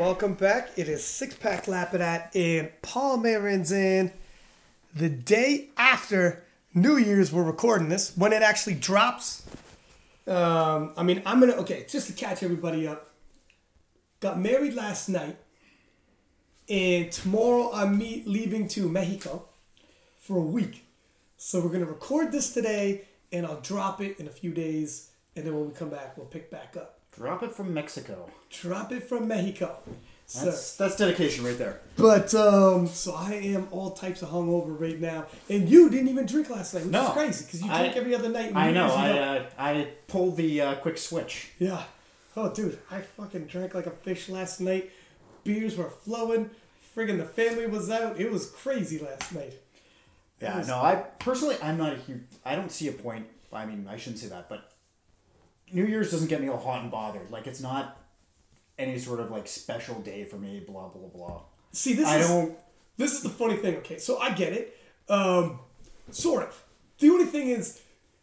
Welcome back. It is Six Pack Lapidat and Paul Marin's in. The day after New Year's, we're recording this. When it actually drops, um, I mean, I'm gonna okay, just to catch everybody up. Got married last night, and tomorrow I'm leaving to Mexico for a week. So we're gonna record this today, and I'll drop it in a few days, and then when we come back, we'll pick back up. Drop it from Mexico. Drop it from Mexico. So, That's that's dedication right there. but um, so I am all types of hungover right now, and you didn't even drink last night, which No. is crazy because you I- drink every other night. I know. I uh, I pulled the uh, quick switch. yeah. Oh, dude, I fucking drank like a fish last night. Beers were flowing. Friggin' the family was out. It was crazy last night. Yeah. No. I personally, I'm not a huge. I don't see a point. I mean, I shouldn't say that, but New Year's doesn't get me all hot and bothered. Like it's not any sort of like special day for me. Blah blah blah. See, this I is don't. this is the funny thing. Okay, so I get it, um, sort of. The only thing is,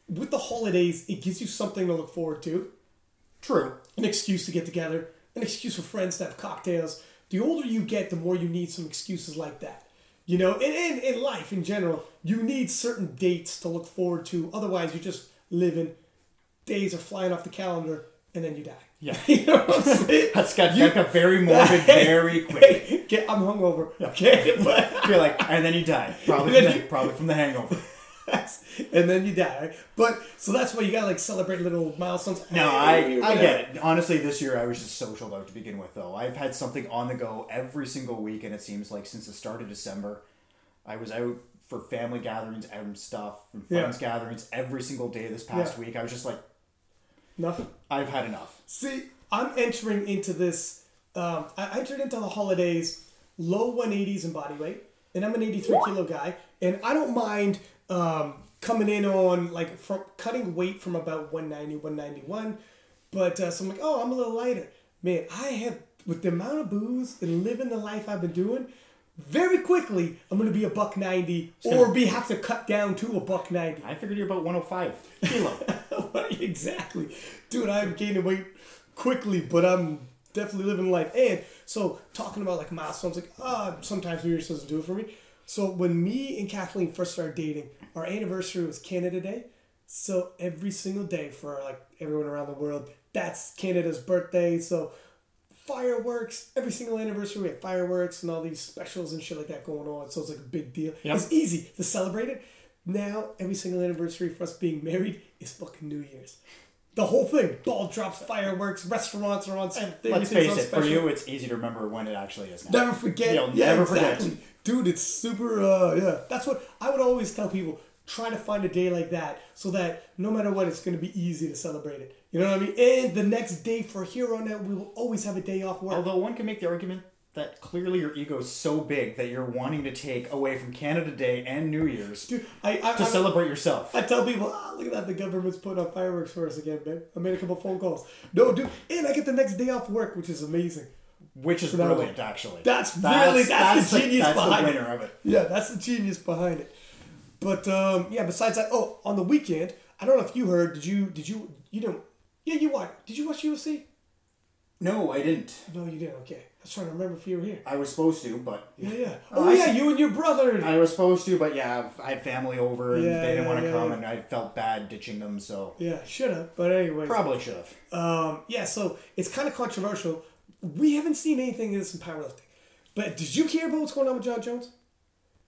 with the holidays, it gives you something to look forward to. True. an excuse to get together, an excuse for friends to have cocktails. The older you get, the more you need some excuses like that. You know, and in, in life in general, you need certain dates to look forward to. Otherwise, you're just living. Days are flying off the calendar, and then you die. Yeah. you know what I'm saying? That's got You- that got very morbid very quick. Get, I'm hungover. Okay, but You're like, and then you die. Probably from the, probably from the hangover. and then you die. Right? But so that's why you gotta like celebrate little milestones. No, I, I get it. Honestly, this year I was just social out to begin with, though. I've had something on the go every single week, and it seems like since the start of December, I was out for family gatherings and stuff, and Yeah. friends gatherings every single day this past Yeah. week. I was just like, Nothing. I've had enough. See, I'm entering into this. Um, I entered into the holidays low 180s in body weight, and I'm an 83 kilo guy, and I don't mind um, coming in on like from cutting weight from about 190, 191. But uh, so I'm like, oh, I'm a little lighter. Man, I have with the amount of booze and living the life I've been doing. Very quickly, I'm gonna be a buck ninety, or be have to cut down to a buck ninety. I figured you're about 105 kilo. exactly. Dude, I'm gaining weight quickly, but I'm definitely living life. And so, talking about like milestones, like, ah, sometimes New Year's doesn't do it for me. So, when me and Kathleen first started dating, our anniversary was Canada Day. So, every single day for like everyone around the world, that's Canada's birthday. So, fireworks, every single anniversary, we have fireworks and all these specials and shit like that going on. So, it's like a big deal. Yep. It's easy to celebrate it. Now, every single anniversary for us being married is fucking New Year's. The whole thing, ball drops, fireworks, restaurants are on. Let's face it, for you, it's easy to remember when it actually is now. never forget. You'll yeah, never exactly. forget. dude. It's super. Uh, yeah, that's what I would always tell people. Try to find a day like that so that no matter what, it's going to be easy to celebrate it. You know what I mean? And the next day, for here on out, we will always have a day off work. Although one can make the argument that clearly your ego is so big that you're wanting to take away from Canada Day and New Year's Dude, I, I, to I, celebrate yourself. I tell people, ah, look at that, the government's putting up fireworks for us again, babe. I made a couple phone calls. No, dude, and I get the next day off work, which is amazing. Which is that brilliant, actually. That's really- that's the genius that's behind the it. of it. Yeah, that's the genius behind it. But um, yeah, besides that, oh, on the weekend, I don't know if you heard. Did you? Did you? You don't? Yeah, you watch. Did you watch UFC? No, I didn't. No, you didn't. Okay, I was trying to remember if you were here. I was supposed to, but Yeah, yeah. Oh, Oh, yeah, you and your brother. I was supposed to, but yeah, I had family over and Yeah, they didn't yeah, want to yeah, come, and I felt bad ditching them, so yeah, should have. But anyway, probably should have. um, yeah. So it's kind of controversial. We haven't seen anything this in powerlifting. But did you hear about what's going on with Jon Jones?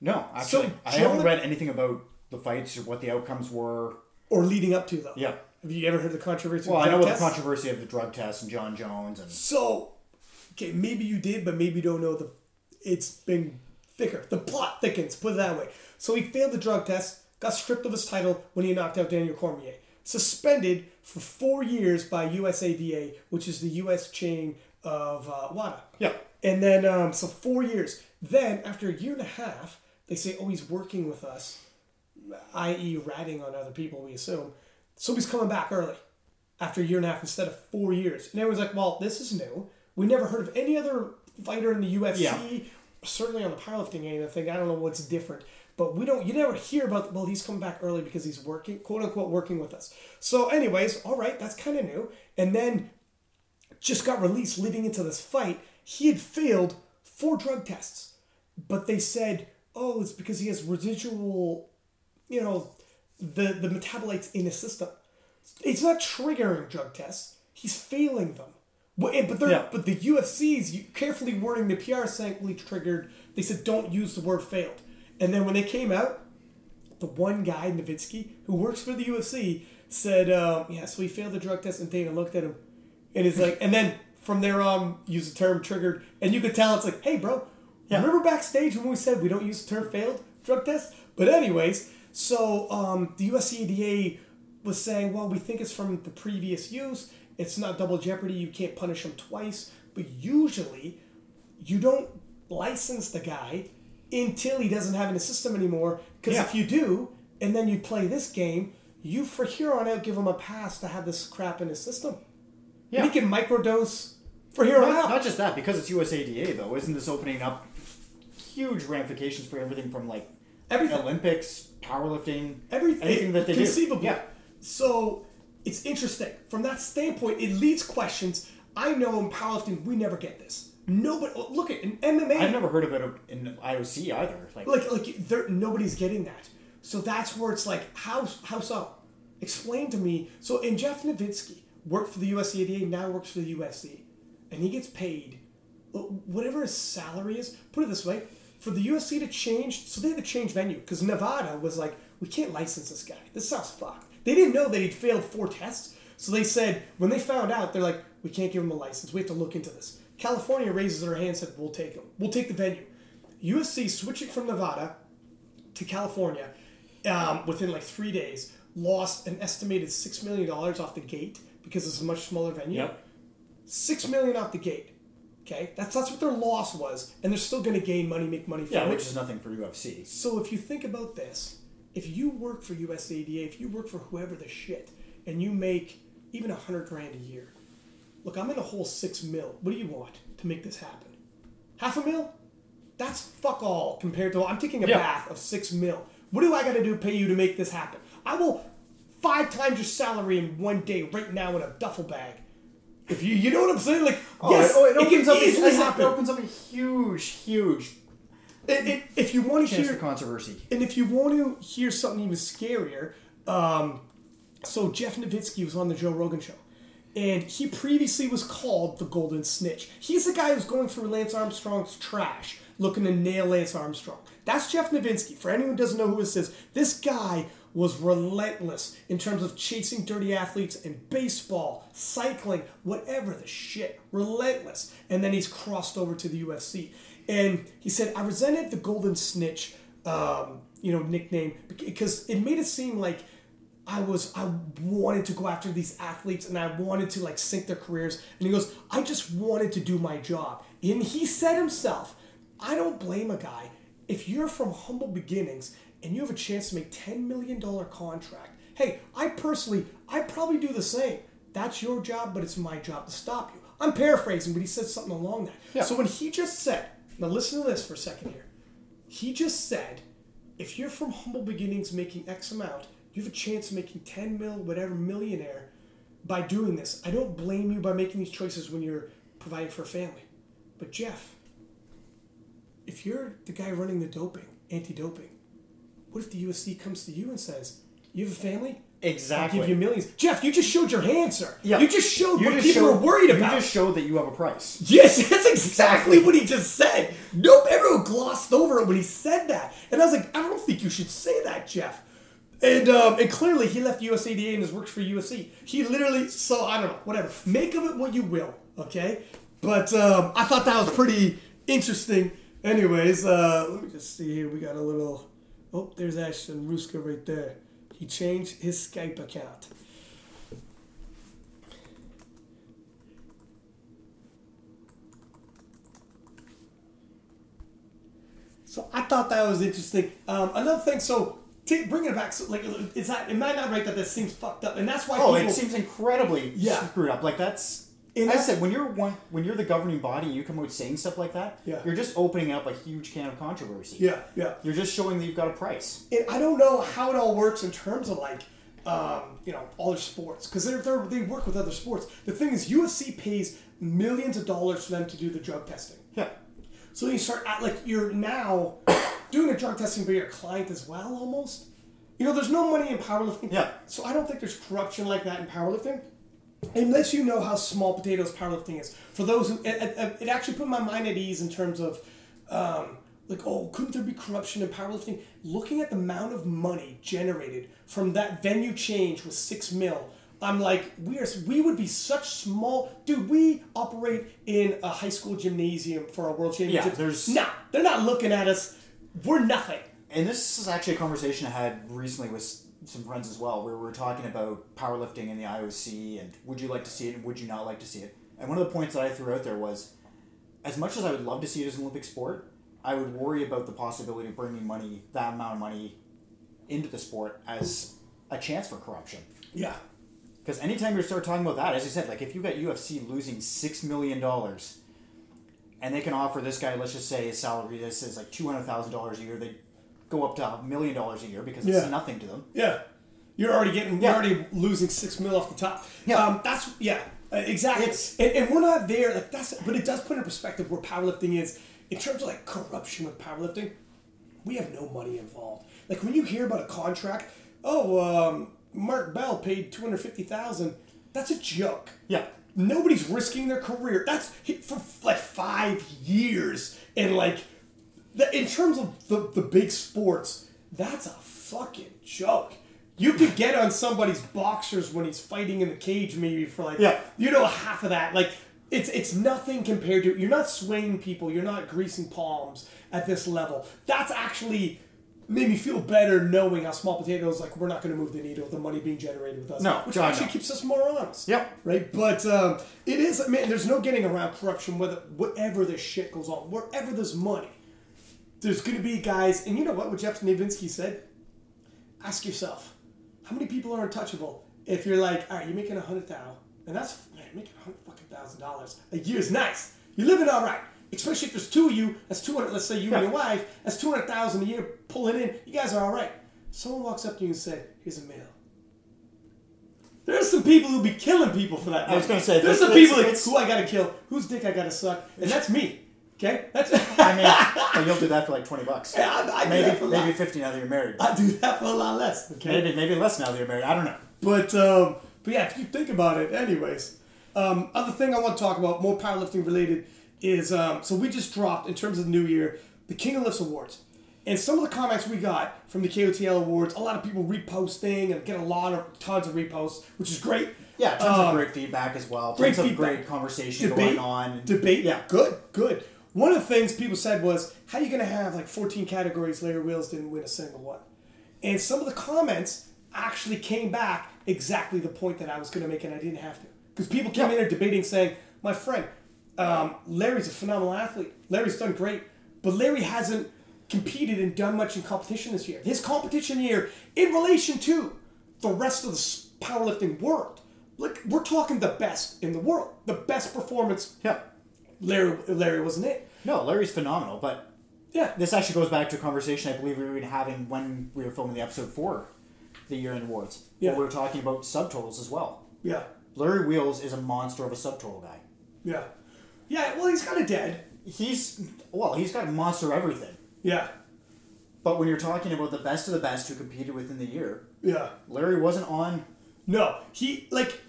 No, actually, So, I haven't read anything about the fights or what the outcomes were. Or leading up to them. Yeah. Have you ever heard the controversy? Well, I know about the controversy of the drug test and Jon Jones and So, okay, maybe you did, but maybe you don't know the. It's been thicker. The plot thickens. Put it that way. So he failed the drug test, got stripped of his title when he knocked out Daniel Cormier, suspended for four years by USADA, which is the U.S. chain of uh, WADA. yeah. And then, um, so four years. Then, after a year and a half, they say, oh, he's working with us, i.e., ratting on other people, we assume. So he's coming back early after a year and a half instead of four years. And everyone's like, well, this is new. We never heard of any other fighter in the UFC, Yeah. certainly on the powerlifting game. I think I don't know what's different. But we don't. You never hear about. Well, he's coming back early because he's working, quote unquote, working with us. So, anyways, all right, that's kind of new. And then just got released leading into this fight. he had failed four drug tests, but they said, oh, it's because he has residual, you know, the the metabolites in his system. It's not triggering drug tests. He's failing them. But, but, they're, Yeah. but the UFC's carefully wording the PR saying we triggered. They said don't use the word failed. And then when they came out, the one guy Novitzky who works for the UFC said, um, "Yeah, so he failed the drug test." And Dana looked at him, and he's like, and then from there on, use the term triggered, and you could tell it's like, "Hey, bro, Yeah. remember backstage when we said we don't use the term failed drug test?" But anyways, so um, the USADA was saying, "Well, we think it's from the previous use. It's not double jeopardy. You can't punish him twice, but usually." you don't license the guy until he doesn't have in the system anymore. Because Yeah. if you do, and then you play this game, you for here on out give him a pass to have this crap in his system. Yeah. He can microdose for here on out. not just that, because it's USADA though, isn't this opening up huge ramifications for everything from like Everything. Olympics, powerlifting, Everything anything that they conceivable. do. Yeah. So it's interesting from that standpoint. It leads questions. I know in powerlifting we never get this. Nobody look at in MMA. I've never heard of it in IOC either. Like, like like there nobody's getting that so that's where it's like how how so explain to me so and jeff Novitzky worked for the USADA now works for the ufc and he gets paid whatever his salary is put it this way for the ufc to change so they had to change venue because nevada was like we can't license this guy this sounds fucked they didn't know that he'd failed four tests so they said when they found out they're like we can't give him a license we have to look into this california raises their hand and said we'll take him we'll take the venue UFC switching from Nevada to California um, within like three days lost an estimated six million dollars off the gate because it's a much smaller venue. yep. Six million off the gate. Okay, that's that's what their loss was, and they're still going to gain money, make money from Yeah, it. which is nothing for UFC. So if you think about this, if you work for USADA, if you work for whoever the shit, and you make even a hundred grand a year, look, I'm in a whole six mil. What do you want to make this happen? Half a mil? That's fuck all compared to I'm taking a Yeah. bath of six mil. What do I got to do to pay you to make this happen? I will five times your salary in one day right now in a duffel bag. If you you know what I'm saying, like yes, oh, it, it, opens can up. easily it opens up a huge, huge It- it- if you want to hear controversy. And if you want to hear something even scarier, um, so Jeff Novitzky was on the Joe Rogan show, and he previously was called the Golden Snitch. He's the guy who's going through Lance Armstrong's trash, looking to nail Lance Armstrong. That's Jeff Novitzky. For anyone who doesn't know who this is, this guy was relentless in terms of chasing dirty athletes in baseball, cycling, whatever the shit. Relentless. And then he's crossed over to the UFC. And he said, I resented the Golden Snitch, um, you know, nickname because it made it seem like I was I wanted to go after these athletes and I wanted to like sink their careers. And he goes, I just wanted to do my job. And he said himself, I don't blame a guy if you're from humble beginnings and you have a chance to make $10 million contract. Hey, I personally, I probably do the same. That's your job, but it's my job to stop you. I'm paraphrasing, but he said something along that. Yeah. So when he just said, now listen to this for a second here. He just said, if you're from humble beginnings making X amount, you have a chance of making 10 mil, whatever, millionaire by doing this. I don't blame you by making these choices when you're providing for a family. But Jeff, if you're the guy running the doping, anti doping, what if the UFC comes to you and says, You have a family? Exactly. I'll give you millions. Jeff, you just showed your hand, sir. Yeah. You just showed You what just people showed- are worried about. You just showed that you have a price. Yes, that's exactly what he just said. Nope, everyone glossed over it when he said that. And I was like, I don't think you should say that, Jeff. And um, and clearly he left USADA and has worked for UFC. He literally, so I don't know, whatever. Make of it what you will, okay? But um, I thought that was pretty interesting. Anyways, uh, let me just see here. We got a little. Oh, there's Ashton Rouska right there. He changed his Skype account. So I thought that was interesting. Um, another thing, so t- bringing it back, so like, is that am I not right that this seems fucked up, and that's why Oh, people. it seems incredibly Yeah. screwed up. Like that's. And I said when you're one when you're the governing body and you come out saying stuff like that, Yeah. you're just opening up a huge can of controversy. yeah, yeah. You're just showing that you've got a price. And I don't know how it all works in terms of like, um, you know, all their sports because they're, they're they work with other sports. The thing is, UFC pays millions of dollars for them to do the drug testing. Yeah. So you start at like you're now doing the drug testing, but you're client as well, almost. You know, there's no money in powerlifting. Yeah. So I don't think there's corruption like that in powerlifting, unless you know how small potatoes powerlifting is. For those who, it, it, it actually put my mind at ease in terms of, um, like, oh, couldn't there be corruption in powerlifting? Looking at the amount of money generated from that venue change with six mil. I'm like, we are, we would be such small, dude. We operate in a high school gymnasium for our world championship. there's- nah, they're not looking at us. We're nothing. And this is actually a conversation I had recently with some friends as well, where we were talking about powerlifting in the IOC and would you like to see it and would you not like to see it. And one of the points that I threw out there was, as much as I would love to see it as an Olympic sport, I would worry about the possibility of bringing money, that amount of money, into the sport as a chance for corruption. Yeah. Because anytime you start talking about that, as you said, like if you got UFC losing six million dollars, and they can offer this guy, let's just say his salary, this is like two hundred thousand dollars a year, they go up to a million dollars a year because it's Yeah. nothing to them. Yeah, you're already getting. Yeah. You're already losing six mil off the top. Yeah. um, that's yeah, uh, exactly. It's- and, and we're not there. Like that's, but it does put in perspective where powerlifting is in terms of like corruption with powerlifting. We have no money involved. Like when you hear about a contract, oh, um, Mark Bell paid two hundred fifty thousand. That's a joke. Yeah. Nobody's risking their career. That's for like five years, and like the, in terms of the, the big sports, that's a fucking joke. You could get on somebody's boxers when he's fighting in the cage, maybe for like Yeah. you know half of that. Like it's it's nothing compared to you're not swaying people, you're not greasing palms at this level. That's actually made me feel better knowing how small potatoes like we're not going to move the needle the money being generated with us No, which God, actually no. keeps us more honest Yep. right but um, it is man there's no getting around corruption whether whatever this shit goes on wherever there's money there's going to be guys and you know what what jeff Novitzky said? Ask yourself how many people are untouchable? If you're like all right you're making a hundred thou and that's man making a hundred fucking thousand dollars a year is nice. You're living all right especially if there's two of you that's 200 let's say you and your wife that's 200000 a year pulling in. You guys are all right. Someone walks up to you and said here's a meal. There's some people who be killing people for that. I was gonna say, there's some people it's- who I gotta kill, whose dick I gotta suck, and that's me. Okay, that's I mean, you'll do that for like twenty bucks. I, I that Maybe for maybe fifty now that you're married. I do that for a lot less. Okay, Maybe maybe less now that you're married. I don't know. But um, but yeah, if you think about it, anyways. Um, other thing I want to talk about, more powerlifting related, is um, so we just dropped in terms of the new year the King of Lifts Awards, and some of the comments we got from the KOTL Awards, a lot of people reposting and get a lot of tons of reposts, which is great. Yeah, tons Um, of great feedback as well. great Tons of feedback. great conversation debate going on. Debate, Yeah. good, good. One of the things people said was, "How are you going to have like 14 categories? Larry Wheels didn't win a single one." And some of the comments actually came back exactly the point that I was going to make, and I didn't have to, because people came Yeah. in there debating, saying, "My friend, um, Larry's a phenomenal athlete. Larry's done great, but Larry hasn't competed and done much in competition this year. His competition year, in relation to the rest of the powerlifting world." Like we're talking the best in the world, the best performance Yeah. Larry Larry wasn't it. No, Larry's phenomenal, but Yeah. this actually goes back to a conversation I believe we were having when we were filming the episode for the year end awards. Yeah. We were talking about subtotals as well. Yeah. Larry Wheels is a monster of a subtotal guy. Yeah. Yeah, well he's kinda dead. He's well, he's got monster everything. Yeah. But when you're talking about the best of the best who competed within the year, Yeah. Larry wasn't on. No. He like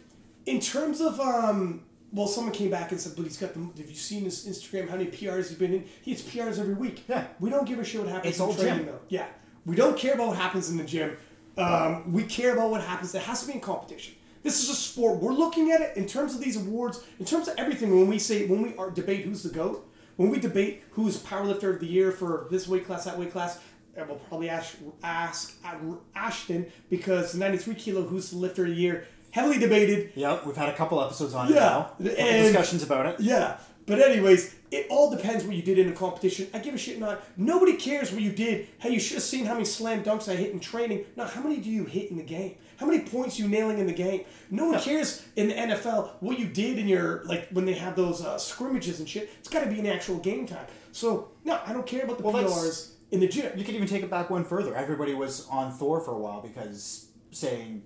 in terms of um well someone came back and said, but he's got the have you seen his Instagram, how many PRs he's been in? He hits PRs every week. Yeah. We don't give a shit what happens It's in training gym. though. Yeah. We don't care about what happens in the gym. Um, we care about what happens. There has to be in competition. This is a sport. We're looking at it in terms of these awards, in terms of everything. When we say, when we are, debate who's the goat, when we debate who's powerlifter of the year for this weight class, that weight class, and we'll probably ask, ask Ashton because 93 kilo, who's the lifter of the year, heavily debated. Yep, we've had a couple episodes on it Yeah, now. And- discussions about it. Yeah. But anyways, it all depends what you did in a competition. I give a shit not. Nobody cares what you did. Hey, you should have seen how many slam dunks I hit in training. No, how many do you hit in the game? How many points you nailing in the game? No one cares in the NFL what you did in your like when they have those uh, scrimmages and shit. It's got to be in actual game time. So no, I don't care about the Well, PRs in the gym. You could even take it back one further. Everybody was on Thor for a while because saying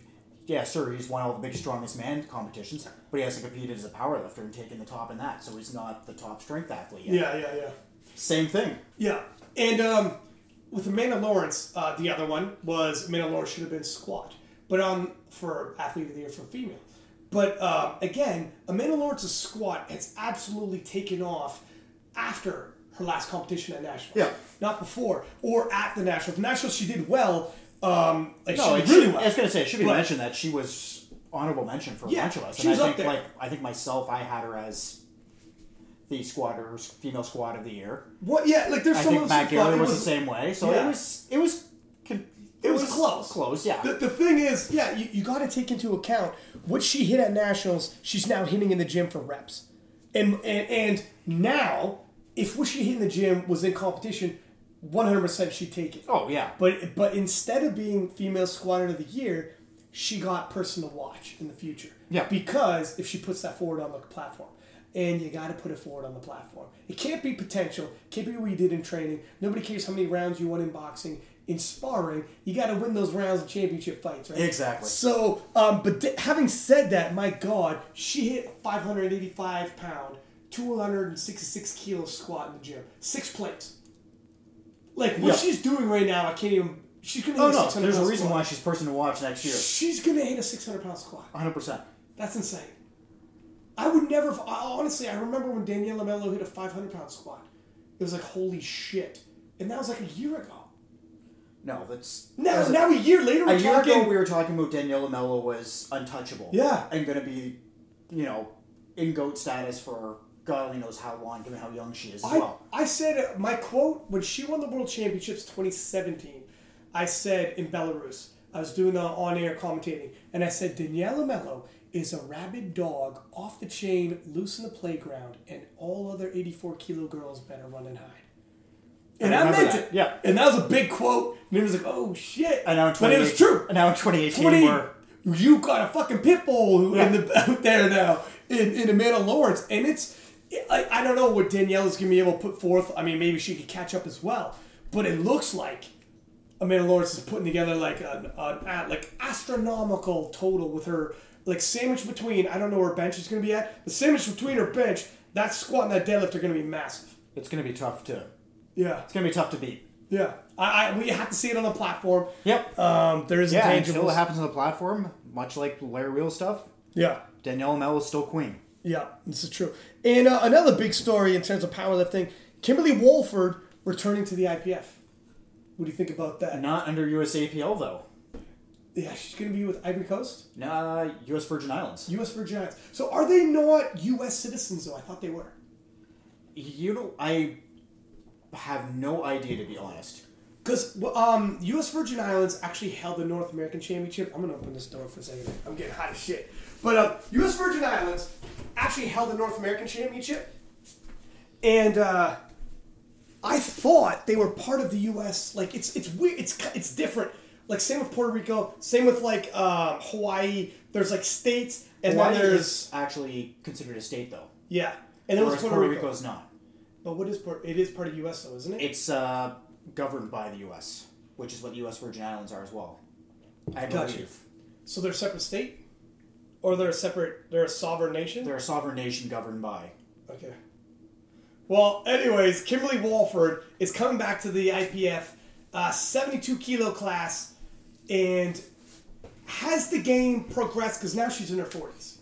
yeah, sure, he's won all the biggest, strongest man competitions, but he hasn't competed as a powerlifter and taken the top in that, so he's not the top strength athlete yet. Yeah, yeah, yeah. Same thing. Yeah, and um, with Amanda Lawrence, uh, the other one was Amanda Lawrence should have been squat, but um, for athlete of the year for female. But um, again, Amanda Lawrence's squat has absolutely taken off after her last competition at nationals. Yeah. not before or at the nationals. The nationals she did well. Um, like No, she did really should, well. I was gonna say it should be But- mentioned that she was honorable mention for a Yeah, bunch of us. And was I think like I think myself, I had her as the squatters female squad of the year. What? Yeah, like there's I some think of Matt Gary it was, the same way. So Yeah. it was it was con- It was close. Close, yeah. The, the thing is, yeah, you, you got to take into account what she hit at nationals. She's now hitting in the gym for reps, and and, and now if what she hit in the gym was in competition, one hundred percent she'd take it. oh yeah. But but instead of being female squatter of the year, she got person to watch in the future. Yeah. Because if she puts that forward on the platform. And you got to put it forward on the platform. It can't be potential. Can't be what you did in training. Nobody cares how many rounds you won in boxing. In sparring, you got to win those rounds in championship fights, right? Exactly. So, um, but th- having said that, my God, she hit 585 pound, 266 kilo squat in the gym, six plates. Like what Yeah. she's doing right now, I can't even. She's gonna. Oh hit a no, 600 there's a reason squat. why she's person to watch next year. She's gonna hit a 600 pound squat. 100. percent That's insane. I would never. Honestly, I remember when Danielle Melo hit a 500 pound squat. It was like holy shit, and that was like a year ago. No, that's Now, a- now a year later, a year talking. ago we were talking about Danielle Melo was untouchable. Yeah. and gonna be, you know, in goat status for God only knows how long, given how young she is as I, well. I said uh, my quote when she won the world championships 2017. I said in Belarus, I was doing the on-air commentating, and I said Daniella Melo is a rabid dog off the chain, loose in the playground, and all other 84 kilo girls better run and hide. And I I, meant that, it. yeah. And that was a big quote. And it was like, oh shit. And now in but it was true. And now in 2018, 20, we're you got a fucking pit bull Yeah. in the, out there now in, in Amanda Lawrence. And it's, I, I don't know what Danielle is going to be able to put forth. I mean, maybe she could catch up as well. But it looks like Amanda Lawrence is putting together like an, an like astronomical total with her like sandwich between. I don't know where her bench is going to be at. The sandwich between her bench, that squat and that deadlift are going to be massive. it's gonna be tough to Yeah, it's gonna be tough to beat. yeah. I, I we have to see it on the platform. Yep. Um, there is yeah, until it happens on the platform, much like Larry Wheel stuff, Yeah. Danielle Mel is still queen. Yeah, this is true. And uh, another big story in terms of powerlifting: Kimberly Walford returning to the IPF. What do you think about that? Not under USAPL though. Yeah, she's going to be with Ivory Coast, Nah, U.S. Virgin Islands. U.S. Virgin Islands. So are they not U.S. citizens though? I thought they were. You know, I have no idea to be honest. Because um, U.S. Virgin Islands actually held the North American Championship. I'm gonna open this door for a second. I'm getting hot as shit. But uh, U.S. Virgin Islands actually held the North American Championship, and uh, I thought they were part of the U.S. Like it's it's weird. It's it's different. Like same with Puerto Rico. Same with like um, Hawaii. There's like states, and Hawaii then there's is actually considered a state though, yeah, and then whereas Puerto, Puerto Rico. is not. But what is Puerto? It is part of U.S. though, isn't it? It's uh, governed by the U.S., which is what U.S. Virgin Islands are as well. I Gotcha. believe So they're a separate state, or they're a separate. They're a sovereign nation. they're a sovereign nation governed by. Okay. Well, anyways, Kimberly Walford is coming back to the IPF, uh, 72 kilo class, and has the game progressed? Because now she's in her 40s.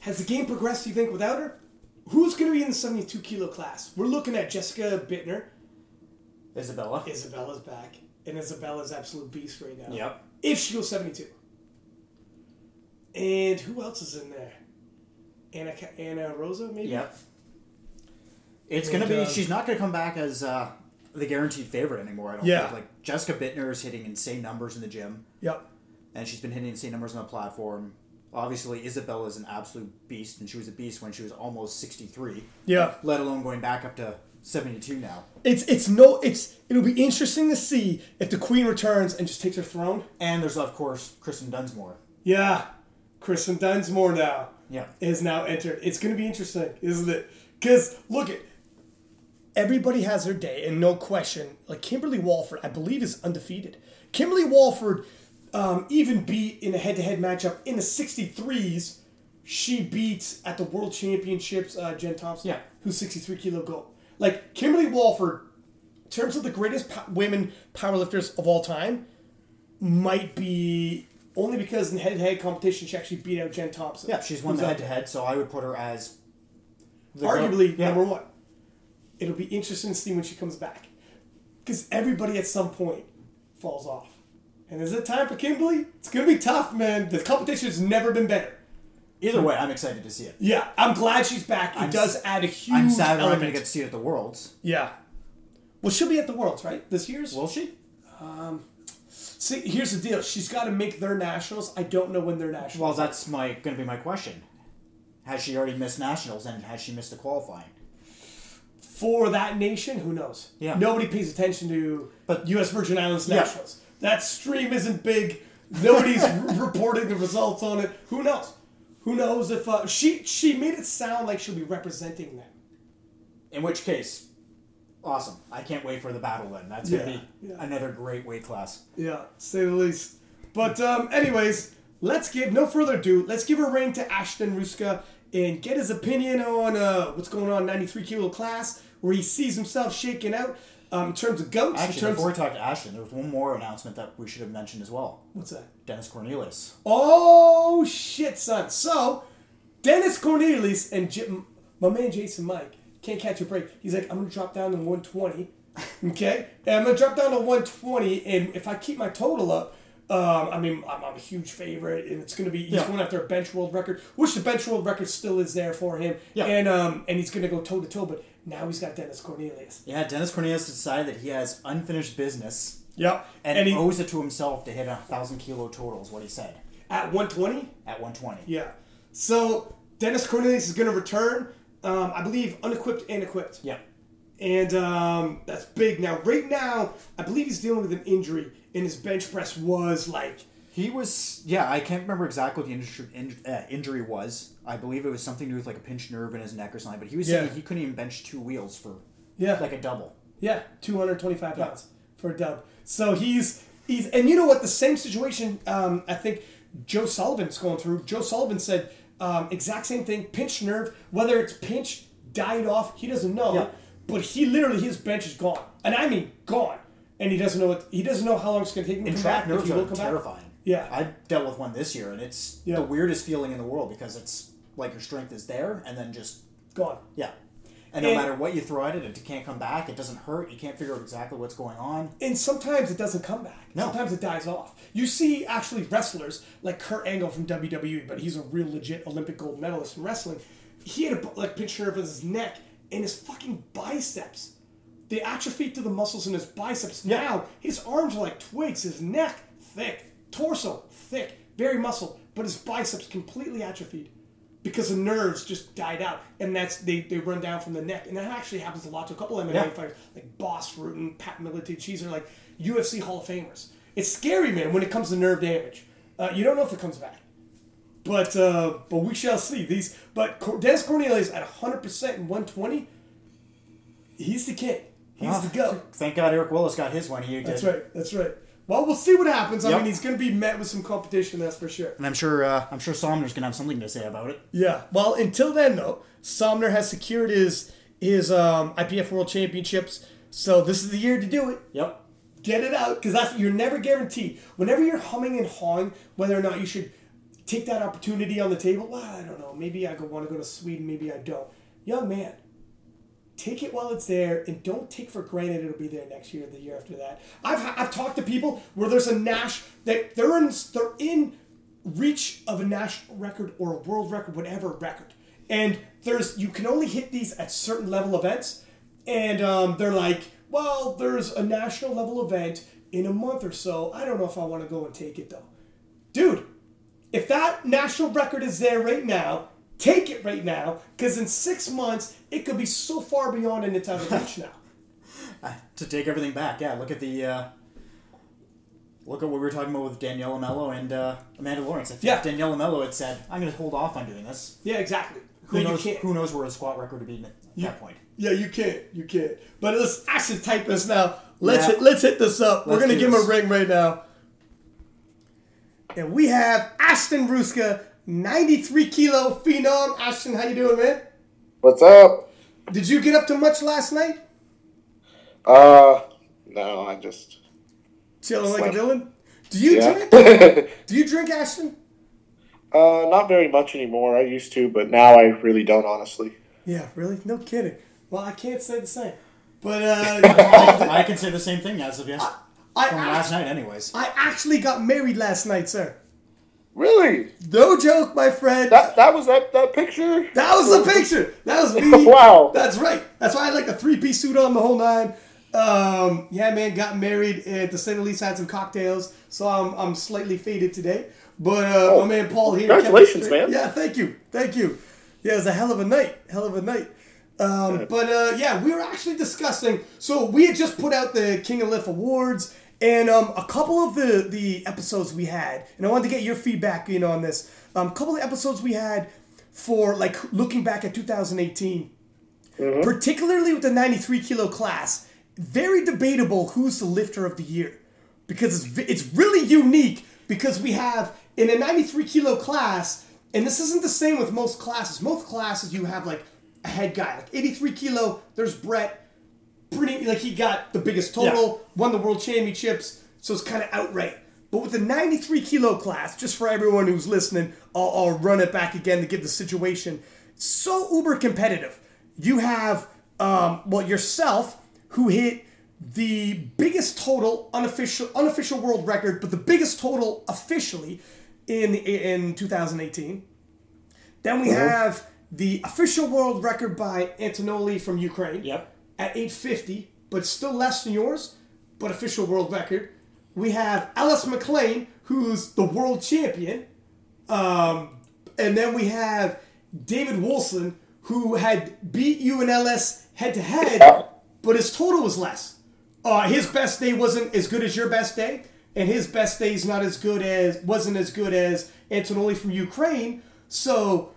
Has the game progressed? Do you think without her? Who's going to be in the 72 kilo class? We're looking at Jessica Buettner. Isabella. Isabella's back, and Isabella's absolute beast right now. Yep. If she goes 72. And who else is in there? Anna Anna Rosa maybe. Yep. It's And, gonna be. um, she's not gonna come back as uh, the guaranteed favorite anymore. I don't Yeah. think. Like Jessica Buettner is hitting insane numbers in the gym, Yep. and she's been hitting insane numbers on the platform. Obviously, Isabella is an absolute beast, and she was a beast when she was almost sixty three. Yeah. Let alone going back up to seventy two now. It's it's no it's it'll be interesting to see if the queen returns and just takes her throne. And there's of course Kristen Dunsmore. Yeah, Kristen Dunsmore now Yeah. is now entered. It's going to be interesting, isn't it? Because look at everybody has their day, and no question. Like Kimberly Walford, I believe is undefeated. Kimberly Walford um, even beat in a head-to-head matchup in the 63s. She beats at the World Championships uh, Jen Thompson, Yeah. who's 63 kilo gold. Like Kimberly Walford, in terms of the greatest po- women powerlifters of all time, might be only because in head-to-head competition she actually beat out Jen Thompson. Yeah, she's won the head to head, so I would put her as arguably yeah. number one. It'll be interesting to see when she comes back, because everybody at some point falls off. And is it time for Kimberly? It's gonna be tough, man. The competition's never been better. Either way, I'm excited to see it. Yeah, I'm glad she's back. It I'm does s- add a huge I'm sad we're not going to get to see it at the Worlds. yeah. Well, she'll be at the Worlds, right? This year's. Will she? Um, See, here's the deal. She's got to make their nationals. I don't know when their nationals. Well, that's my going to be my question. Has she already missed nationals and has she missed the qualifying? for that nation, who knows? Yeah. Nobody pays attention to But- U.S. Virgin Islands Yeah. nationals. That stream isn't big. Nobody's reporting the results on it. Who knows? Who knows if uh, she she made it sound like she'll be representing them. In which case, awesome. I can't wait for the battle then. That's going to Yeah, be yeah. another great weight class. Yeah, say the least. But um, anyways, let's give no further ado. Let's give a ring to Ashton Rouska and get his opinion on uh, what's going on in 93 kilo class, where he sees himself shaking out um, in terms of goats. in Actually, terms before we talk to Ashton, there was one more announcement that we should have mentioned as well. what's that? Dennis Cornelius. Oh shit, son! So Dennis Cornelius and Jim, my man Jason Mike can't catch a break. He's like, I'm gonna drop down to 120. Okay, and I'm gonna drop down to 120, and if I keep my total up. Um, I mean, I'm, I'm a huge favorite, and it's going to be he's Yeah. going after a bench world record, which the bench world record still is there for him, Yeah. and um, and he's going to go toe to toe. But now he's got Dennis Cornelius. Yeah, Dennis Cornelius decided that he has unfinished business Yep, and, and, he owes it to himself to hit a thousand kilo total. Is what he said at 120. at 120. Yeah. So Dennis Cornelius is going to return. Um, I believe unequipped and equipped, Yeah. and um, that's big. Now, right now, I believe he's dealing with an injury, and his bench press was like, He was, yeah, I can't remember exactly what the injury, in, uh, injury was. I believe it was something to do with like a pinched nerve in his neck or something. But he was Yeah. saying he couldn't even bench two wheels for yeah, like a double. yeah, two hundred twenty-five pounds for a dub. So he's he's, and you know what? The same situation. Um, I think Joe Sullivan's going through. Joe Sullivan said um, exact same thing. Pinched nerve, whether it's pinched, died off, he doesn't know. Yeah. But he literally his bench is gone, and I mean gone. And he doesn't know what he doesn't know how long it's going to take him to come back. If nerves he will are come back. terrifying. Yeah. I dealt with one this year, and it's Yeah. the weirdest feeling in the world because it's like your strength is there, and then just Gone. yeah. And no And- matter what you throw at it, it can't come back. It doesn't hurt. You can't figure out exactly what's going on. And sometimes it doesn't come back. No. Sometimes it dies off. You see actually wrestlers like Kurt Angle from WWE, but he's a real legit Olympic gold medalist in wrestling. He had a like picture of his neck and his fucking biceps. The atrophy to the muscles in his biceps. Yeah. Now his arms are like twigs. His neck thick, torso thick, very muscle, but his biceps completely atrophied because the nerves just died out, and that's they, they run down from the neck, and that actually happens a lot to a couple MMA Yeah. fighters like Bas Rutten, Pat Miletich. These are like UFC Hall of Famers. It's scary, man, when it comes to nerve damage. Uh, you don't know if it comes back, but uh, but we shall see. These, but Dennis Cornelius at hundred percent and one twenty, he's the king. He's Ah, the go. Thank God Eric Willis got his one. He That's right. That's right. Well, we'll see what happens. I Yep. mean, he's going to be met with some competition, that's for sure. And I'm sure uh, I'm sure Sumner's gonna have something to say about it. Yeah. Well, until then, though, Sumner has secured his his um, IPF World Championships. So this is the year to do it. Yep. Get it out, because that's you're never guaranteed. Whenever you're humming and hawing whether or not you should take that opportunity on the table, well, I don't know. Maybe I go want to go to Sweden. Maybe I don't. Young man, take it while it's there, and don't take for granted it'll be there next year, the year after that. I've I've talked to people where there's a Nash that they're in they're in reach of a national record or a world record, whatever record, and there's you can only hit these at certain level events, and um, they're like, well, there's a national level event in a month or so. I don't know if I want to go and take it though, dude. If that national record is there right now, take it right now, because in six months it could be so far beyond and it's out of reach now. Uh, to take everything back, yeah. Look at the. Uh, look at what we were talking about with Daniella Melo and uh, Amanda Lawrence. If Yeah. Daniella Melo had said, "I'm going to hold off on doing this," Yeah, exactly. who No, knows? Who knows where a squat record would be at that point? Yeah, you can't. You can't. But let's actually type this now. Let's Yeah. hit, let's hit this up. We're gonna do give him a ring right now. and we have Ashton Rouska, 93 kilo phenom. Ashton, how you doing, man? What's up? Did you get up to much last night? Uh, no, I just. Chilling like a villain. Do you Yeah. drink? Do you drink, Ashton? uh, not very much anymore. I used to, but now I really don't, honestly. Yeah, really? No kidding. Well, I can't say the same. But uh, I can say the same thing as of yes I, from last act- night, anyways. I actually got married last night, sir. Really? No joke, my friend. That that was that that picture? That was the picture. That was me. Wow. That's right. That's why I had like a three piece suit on the whole nine. Um, yeah, man, got married at the least had some cocktails, so I'm, I'm slightly faded today. But uh, Oh, my man Paul here. congratulations, man. Yeah, thank you, thank you. Yeah, it was a hell of a night, hell of a night. Um, but uh, yeah, we were actually discussing. So we had just put out the King of Lift awards, and um, a couple of the the episodes we had, and I wanted to get your feedback, you know, on this. Um, a couple of episodes we had for like looking back at 2018, particularly with the 93 kilo class. Very debatable who's the lifter of the year because it's it's really unique because we have in a 93 kilo class, and this isn't the same with most classes. Most classes you have like a head guy, like 83 kilo. There's Brett, pretty like he got the biggest total, won the world championships, so it's kind of outright. But with the 93 kilo class, just for everyone who's listening, I'll, I'll run it back again to give the situation. So uber competitive. You have um, well yourself who hit the biggest total unofficial unofficial world record, but the biggest total officially in in 2018. Then we have the official world record by Antonoli from Ukraine Yep. At 850, but still less than yours, but official world record. We have Ellis McLean, who's the world champion. Um, and then we have David Wilson, who had beat you and Ellis head to head, but his total was less. Uh, his best day wasn't as good as your best day, and his best day is not as good as wasn't as good as Antonoli from Ukraine. So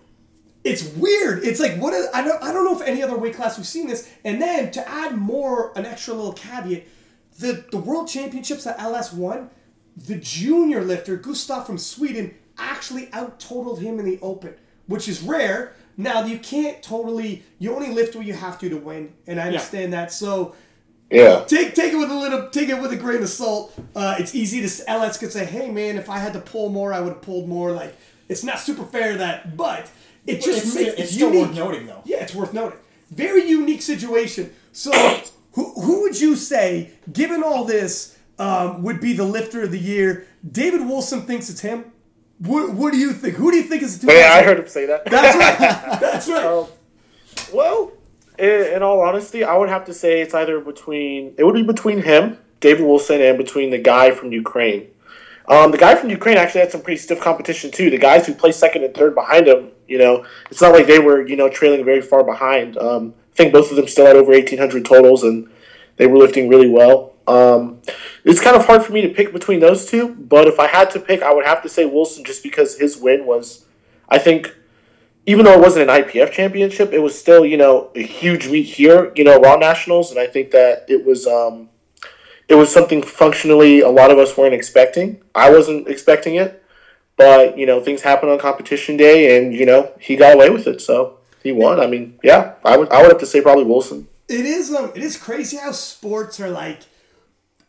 it's weird. It's like what is, I don't I don't know if any other weight class we've seen this. And then to add more an extra little caveat, the the world championships that LS won, the junior lifter Gustav from Sweden actually out totaled him in the open, which is rare. Now you can't totally you only lift what you have to to win, and I understand that. So Yeah. take take it with a little take it with a grain of salt. Uh, it's easy to s- LS could say, "Hey man, if I had to pull more, I would have pulled more." Like it's not super fair that, but it just it's, makes it's it's still unique. worth noting, though. Yeah, it's worth noting. Very unique situation. So, who, who would you say, given all this, um, would be the lifter of the year? David Wilson thinks it's him. What, what do you think? Who do you think is the two? Yeah, guys? I heard him say that. That's right. That's right. Um, well, in, in all honesty, I would have to say it's either between it would be between him, David Wilson, and between the guy from Ukraine. Um, the guy from Ukraine actually had some pretty stiff competition too. The guys who placed second and third behind him, you know, it's not like they were you know trailing very far behind. Um, I think both of them still had over eighteen hundred totals, and they were lifting really well. Um, it's kind of hard for me to pick between those two, but if I had to pick, I would have to say Wilson just because his win was, I think, even though it wasn't an IPF championship, it was still, you know, a huge meet here, you know, Raw Nationals, and I think that it was um, it was something functionally a lot of us weren't expecting. I wasn't expecting it, but you know, things happen on competition day, and you know, he got away with it, so he won. I mean, yeah, I would I would have to say probably Wilson. it is um it is crazy how sports are like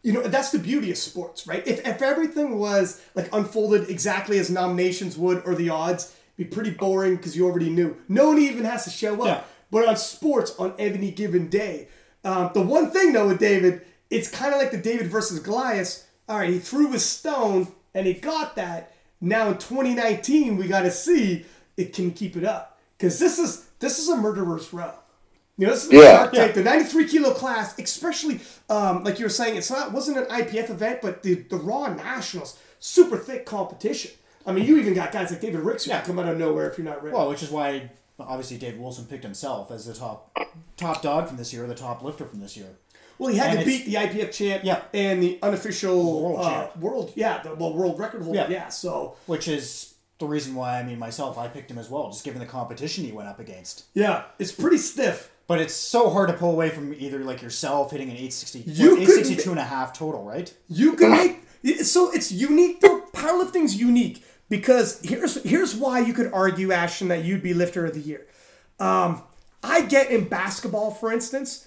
you know that's the beauty of sports right if, if everything was like unfolded exactly as nominations would or the odds be pretty boring because you already knew no one even has to show up Yeah. but on sports on any given day um, the one thing though with david it's kind of like the david versus goliath all right he threw his stone and he got that now in 2019 we got to see it can keep it up because this is this is a murderer's row you know, this is Yeah. Shark Tank, the 93 kilo class, especially um, like you were saying, it's not wasn't an IPF event, but the, the Raw Nationals, super thick competition. I mean, you even got guys like David Ricks who Yeah. come out of nowhere if you're not ready. Well, which is why obviously Dave Wilson picked himself as the top top dog from this year, the top lifter from this year. Well, he had and to beat the IPF champ Yeah. and the unofficial World uh, champ. world, yeah, the well, world record holder, yeah. Yeah. So Which is the reason why I mean myself, I picked him as well, just given the competition he went up against. yeah, it's pretty stiff. But it's so hard to pull away from either like yourself hitting an 860, You what, could- 862 and a half total, right? You can make so it's unique though powerlifting's unique because here's here's why you could argue Ashton that you'd be lifter of the year. Um, I get in basketball, for instance,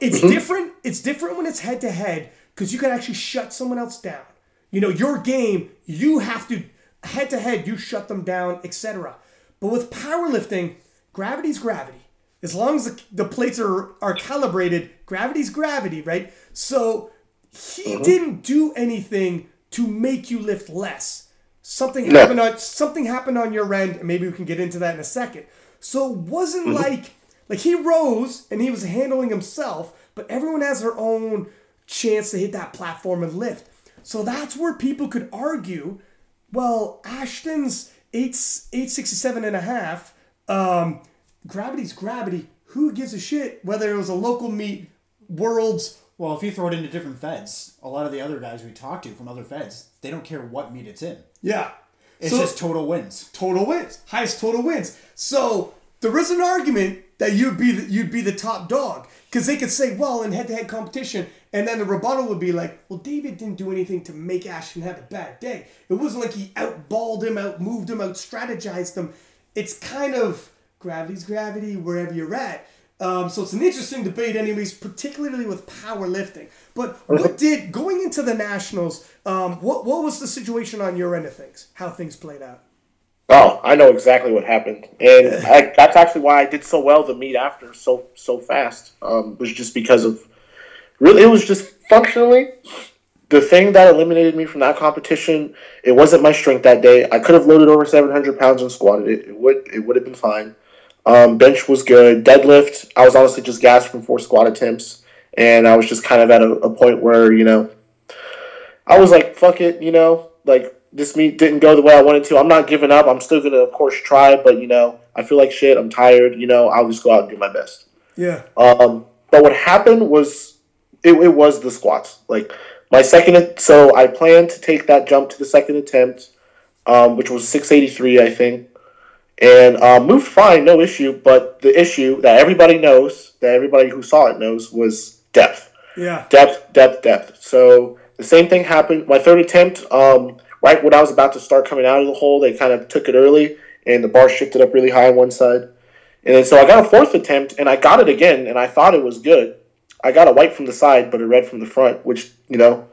it's mm-hmm. different. It's different when it's head to head because you can actually shut someone else down. You know, your game, you have to head to head, you shut them down, etc. But with powerlifting, gravity's gravity. As long as the, the plates are, are calibrated, gravity's gravity, right? So he mm-hmm. didn't do anything to make you lift less. Something No. happened on something happened on your end, and maybe we can get into that in a second. So it wasn't mm-hmm. like like he rose and he was handling himself, but everyone has their own chance to hit that platform and lift. So that's where people could argue, well, Ashton's 8, 867 and a half, um, gravity's gravity. Who gives a shit whether it was a local meet, worlds, Well, if you throw it into different feds, a lot of the other guys we talk to from other feds, they don't care what meet it's in. yeah. It's So- just total wins. total wins, highest total wins. So there is an argument that you'd be the, you'd be the top dog because they could say, well, in head-to-head competition, and then the rebuttal would be like, well, David didn't do anything to make Ashton have a bad day. It wasn't like he outballed him, outmoved him, out-strategized him. It's kind of gravity's gravity wherever you're at. Um, so it's an interesting debate, anyways, particularly with powerlifting. But what did going into the nationals? Um, what what was the situation on your end of things? How things played out? Oh, I know exactly what happened, and I, that's actually why I did so well the meet after so so fast. Um, was just because of really it was just functionally the thing that eliminated me from that competition. It wasn't my strength that day. I could have loaded over seven hundred pounds and squatted it. It would it would have been fine. Um, bench was good. Deadlift, I was honestly just gassed from four squat attempts, and I was just kind of at a, a point where you know I was like, fuck it, you know, like this meet didn't go the way I wanted to. I'm not giving up. I'm still gonna, of course, try, but you know, I feel like shit. I'm tired. You know, I'll just go out and do my best. Yeah. Um, but what happened was, it, it was the squats. Like my second, so I planned to take that jump to the second attempt, um, which was 683, I think, and um, moved fine, no issue. But the issue that everybody knows, that everybody who saw it knows, was depth Yeah. depth, depth, depth. So the same thing happened. My third attempt, um, right when I was about to start coming out of the hole, they kind of took it early, and the bar shifted up really high on one side. And then so I got a fourth attempt, and I got it again, and I thought it was good. I got a white from the side, but a red from the front, which you know,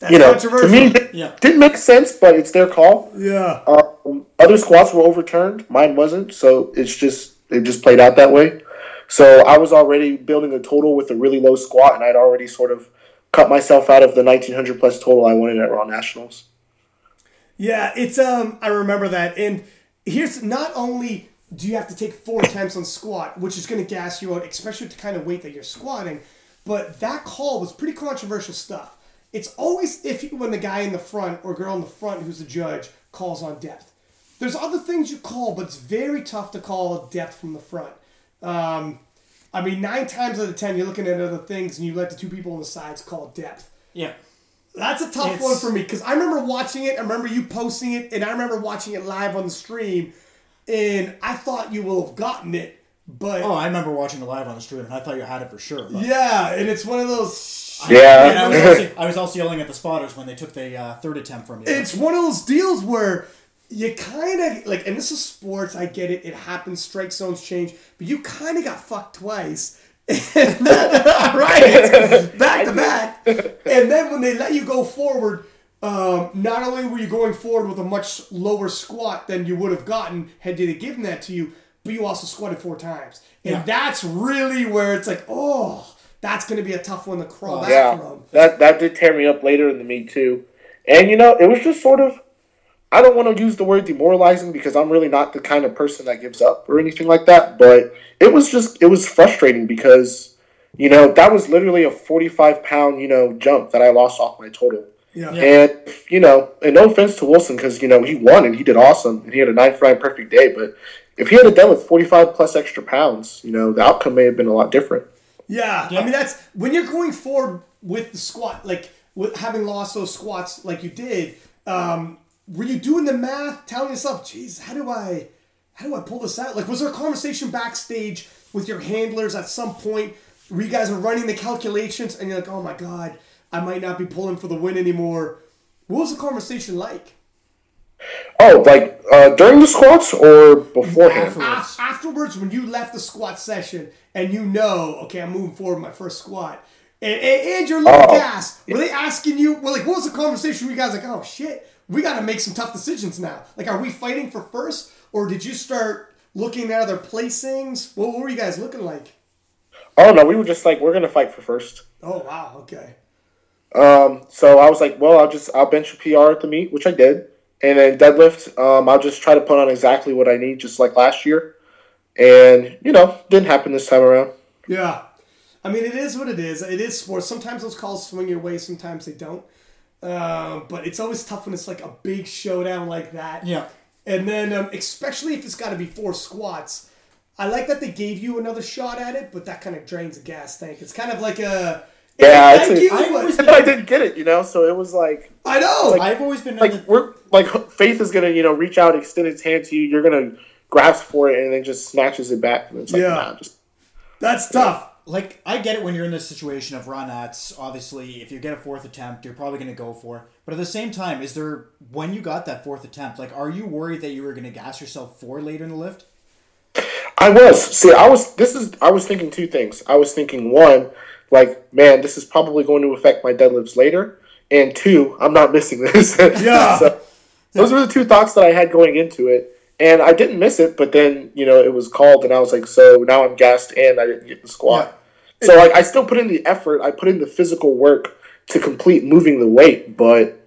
That's you know, to me it Yeah. didn't make sense, but it's their call. yeah. Um, other squats were overturned. Mine wasn't. So it's just it just played out that way. So I was already building a total with a really low squat, and I'd already sort of cut myself out of the 1900 plus total I wanted at Raw Nationals. Yeah, it's um I remember that. And here's not only do you have to take four attempts on squat, which is gonna gas you out, especially with the kind of weight that you're squatting, but that call was pretty controversial stuff. It's always iffy when the guy in the front or girl in the front who's the judge calls on depth. There's other things you call, but it's very tough to call depth from the front. Um, I mean, nine times out of ten, you're looking at other things and you let the two people on the sides call depth. Yeah. That's a tough It's- one for me because I remember watching it. I remember you posting it, and I remember watching it live on the stream. And I thought you will have gotten it, but Oh, I remember watching it live on the stream, and I thought you had it for sure. But yeah, and it's one of those. And I Yeah, was, also, I was also yelling at the spotters when they took the uh, third attempt from you. It's one of those deals where you kind of like, and this is sports. I get it. It happens. Strike zones change, but you kind of got fucked twice. right, back to back, and then when they let you go forward, um, not only were you going forward with a much lower squat than you would have gotten had they given that to you, but you also squatted four times, and Yeah. that's really where it's like, oh, that's going to be a tough one to crawl back yeah, from. that that did tear me up later in the meet too. And you know, it was just sort of. I don't want to use the word demoralizing because I'm really not the kind of person that gives up or anything like that. But it was just it was frustrating because you know that was literally a 45 pound you know jump that I lost off my total. Yeah. And you know, and no offense to Wilson because you know he won and he did awesome and he had a nine for nine perfect day. But if he had it done with 45 plus extra pounds, you know, the outcome may have been a lot different. Yeah, I mean that's when you're going forward with the squat, like with having lost those squats like you did. Um, were you doing the math, telling yourself, "Geez, how do I, how do I pull this out?" Like, was there a conversation backstage with your handlers at some point where you guys are running the calculations and you're like, "Oh my god, I might not be pulling for the win anymore." What was the conversation like? Oh, like uh, during the squats or beforehand? Afterwards. Af- afterwards, when you left the squat session and you know, okay, I'm moving forward with my first squat, and, and, and you're a little Oh. gassed, were they asking you, well, like, what was the conversation? Were you guys like, oh shit, we got to make some tough decisions now? Like, are we fighting for first, or did you start looking at other placings? What, what were you guys looking like? Oh no, we were just like we're gonna fight for first. Oh wow, okay. Um, so I was like, well, I'll just I'll bench a PR at the meet, which I did, and then deadlift. Um, I'll just try to put on exactly what I need, just like last year, and you know, didn't happen this time around. Yeah. I mean, it is what it is. It is sports. Sometimes those calls swing your way, sometimes they don't. Uh, but it's always tough when it's like a big showdown like that. Yeah. And then, um, especially if it's got to be four squats, I like that they gave you another shot at it, but that kind of drains a gas tank. It's kind of like a. Yeah, it's thank a- you, I've always But I didn't get it, you know, so it was like I know. Like, I've always been like the, we're like Faith is gonna you know reach out, extend its hand to you. You're gonna grasp for it, and then just snatches it back, and it's like Yeah. nah, just That's tough. Like I get it when you're in this situation of run ats. Obviously, if you get a fourth attempt, you're probably going to go for. it. But at the same time, is there when you got that fourth attempt, like, are you worried that you were going to gas yourself for later in the lift? I was. See, I was. This is. I was thinking two things. I was thinking one, like, man, this is probably going to affect my deadlifts later, and two, I'm not missing this. Yeah. so, those were the two thoughts that I had going into it, and I didn't miss it. But then, you know, it was called, and I was like, so now I'm gassed, and I didn't get the squat. So, like, I still put in the effort. I put in the physical work to complete moving the weight, but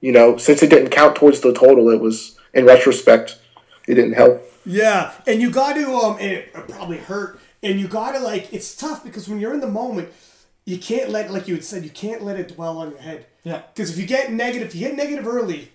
you know, since it didn't count towards the total, it was in retrospect, it didn't help. Yeah, and you got to um, and it probably hurt, and you got to like, it's tough because when you're in the moment, you can't let, like you had said, you can't let it dwell on your head. Yeah. Because if you get negative, if you get negative early,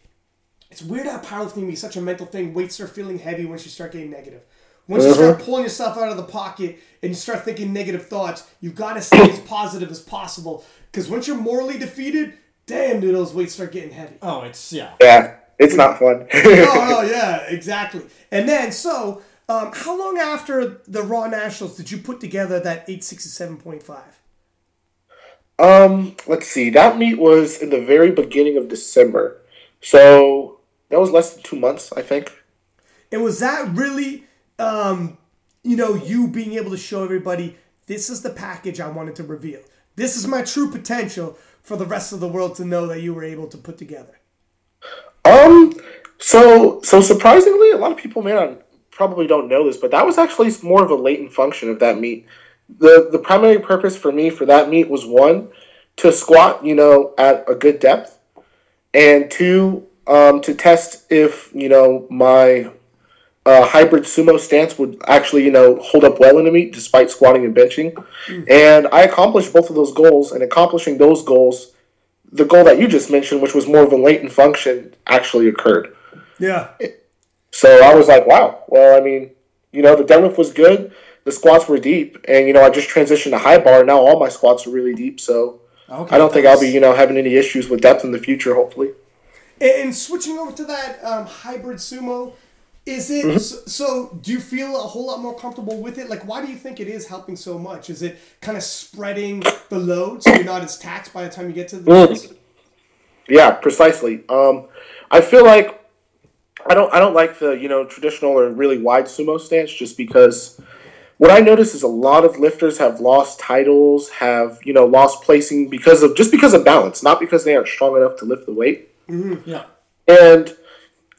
it's weird how powerlifting can be such a mental thing. Weights start feeling heavy once you start getting negative. Once you start pulling yourself out of the pocket and you start thinking negative thoughts, you got to stay as positive as possible. Because once you're morally defeated, damn, do those weights start getting heavy. Oh, it's yeah. Yeah, it's not fun. oh, no, yeah, exactly. And then, so, um, how long after the Raw Nationals did you put together that 867.5? um, let's see. That meet was in the very beginning of December, so that was less than two months, I think. And was that really, um, you know, you being able to show everybody this is the package I wanted to reveal? This is my true potential for the rest of the world to know that you were able to put together. Um, so so surprisingly, a lot of people may not probably don't know this, but that was actually more of a latent function of that meet. the The primary purpose for me for that meet was one to squat, you know, at a good depth, and two um, to test if you know my uh, hybrid sumo stance would actually, you know, hold up well in the meet despite squatting and benching. And I accomplished both of those goals. And accomplishing those goals, the goal that you just mentioned, which was more of a latent function, actually occurred. Yeah. So I was like, wow. Well, I mean, you know, the deadlift was good. The squats were deep, and you know, I just transitioned to high bar. Now all my squats are really deep. So Okay. I don't think I'll be, you know, having any issues with depth in the future. Hopefully. And, switching over to that um, hybrid sumo, is it Mm-hmm. so? Do you feel a whole lot more comfortable with it? Like, why do you think it is helping so much? Is it kind of spreading the load so you're not as taxed by the time you get to the Mm. Yeah, precisely. Um, I feel like I don't I don't like the you know traditional or really wide sumo stance just because what I notice is a lot of lifters have lost titles, have you know lost placing because of just because of balance, not because they aren't strong enough to lift the weight. Mm-hmm. Yeah. And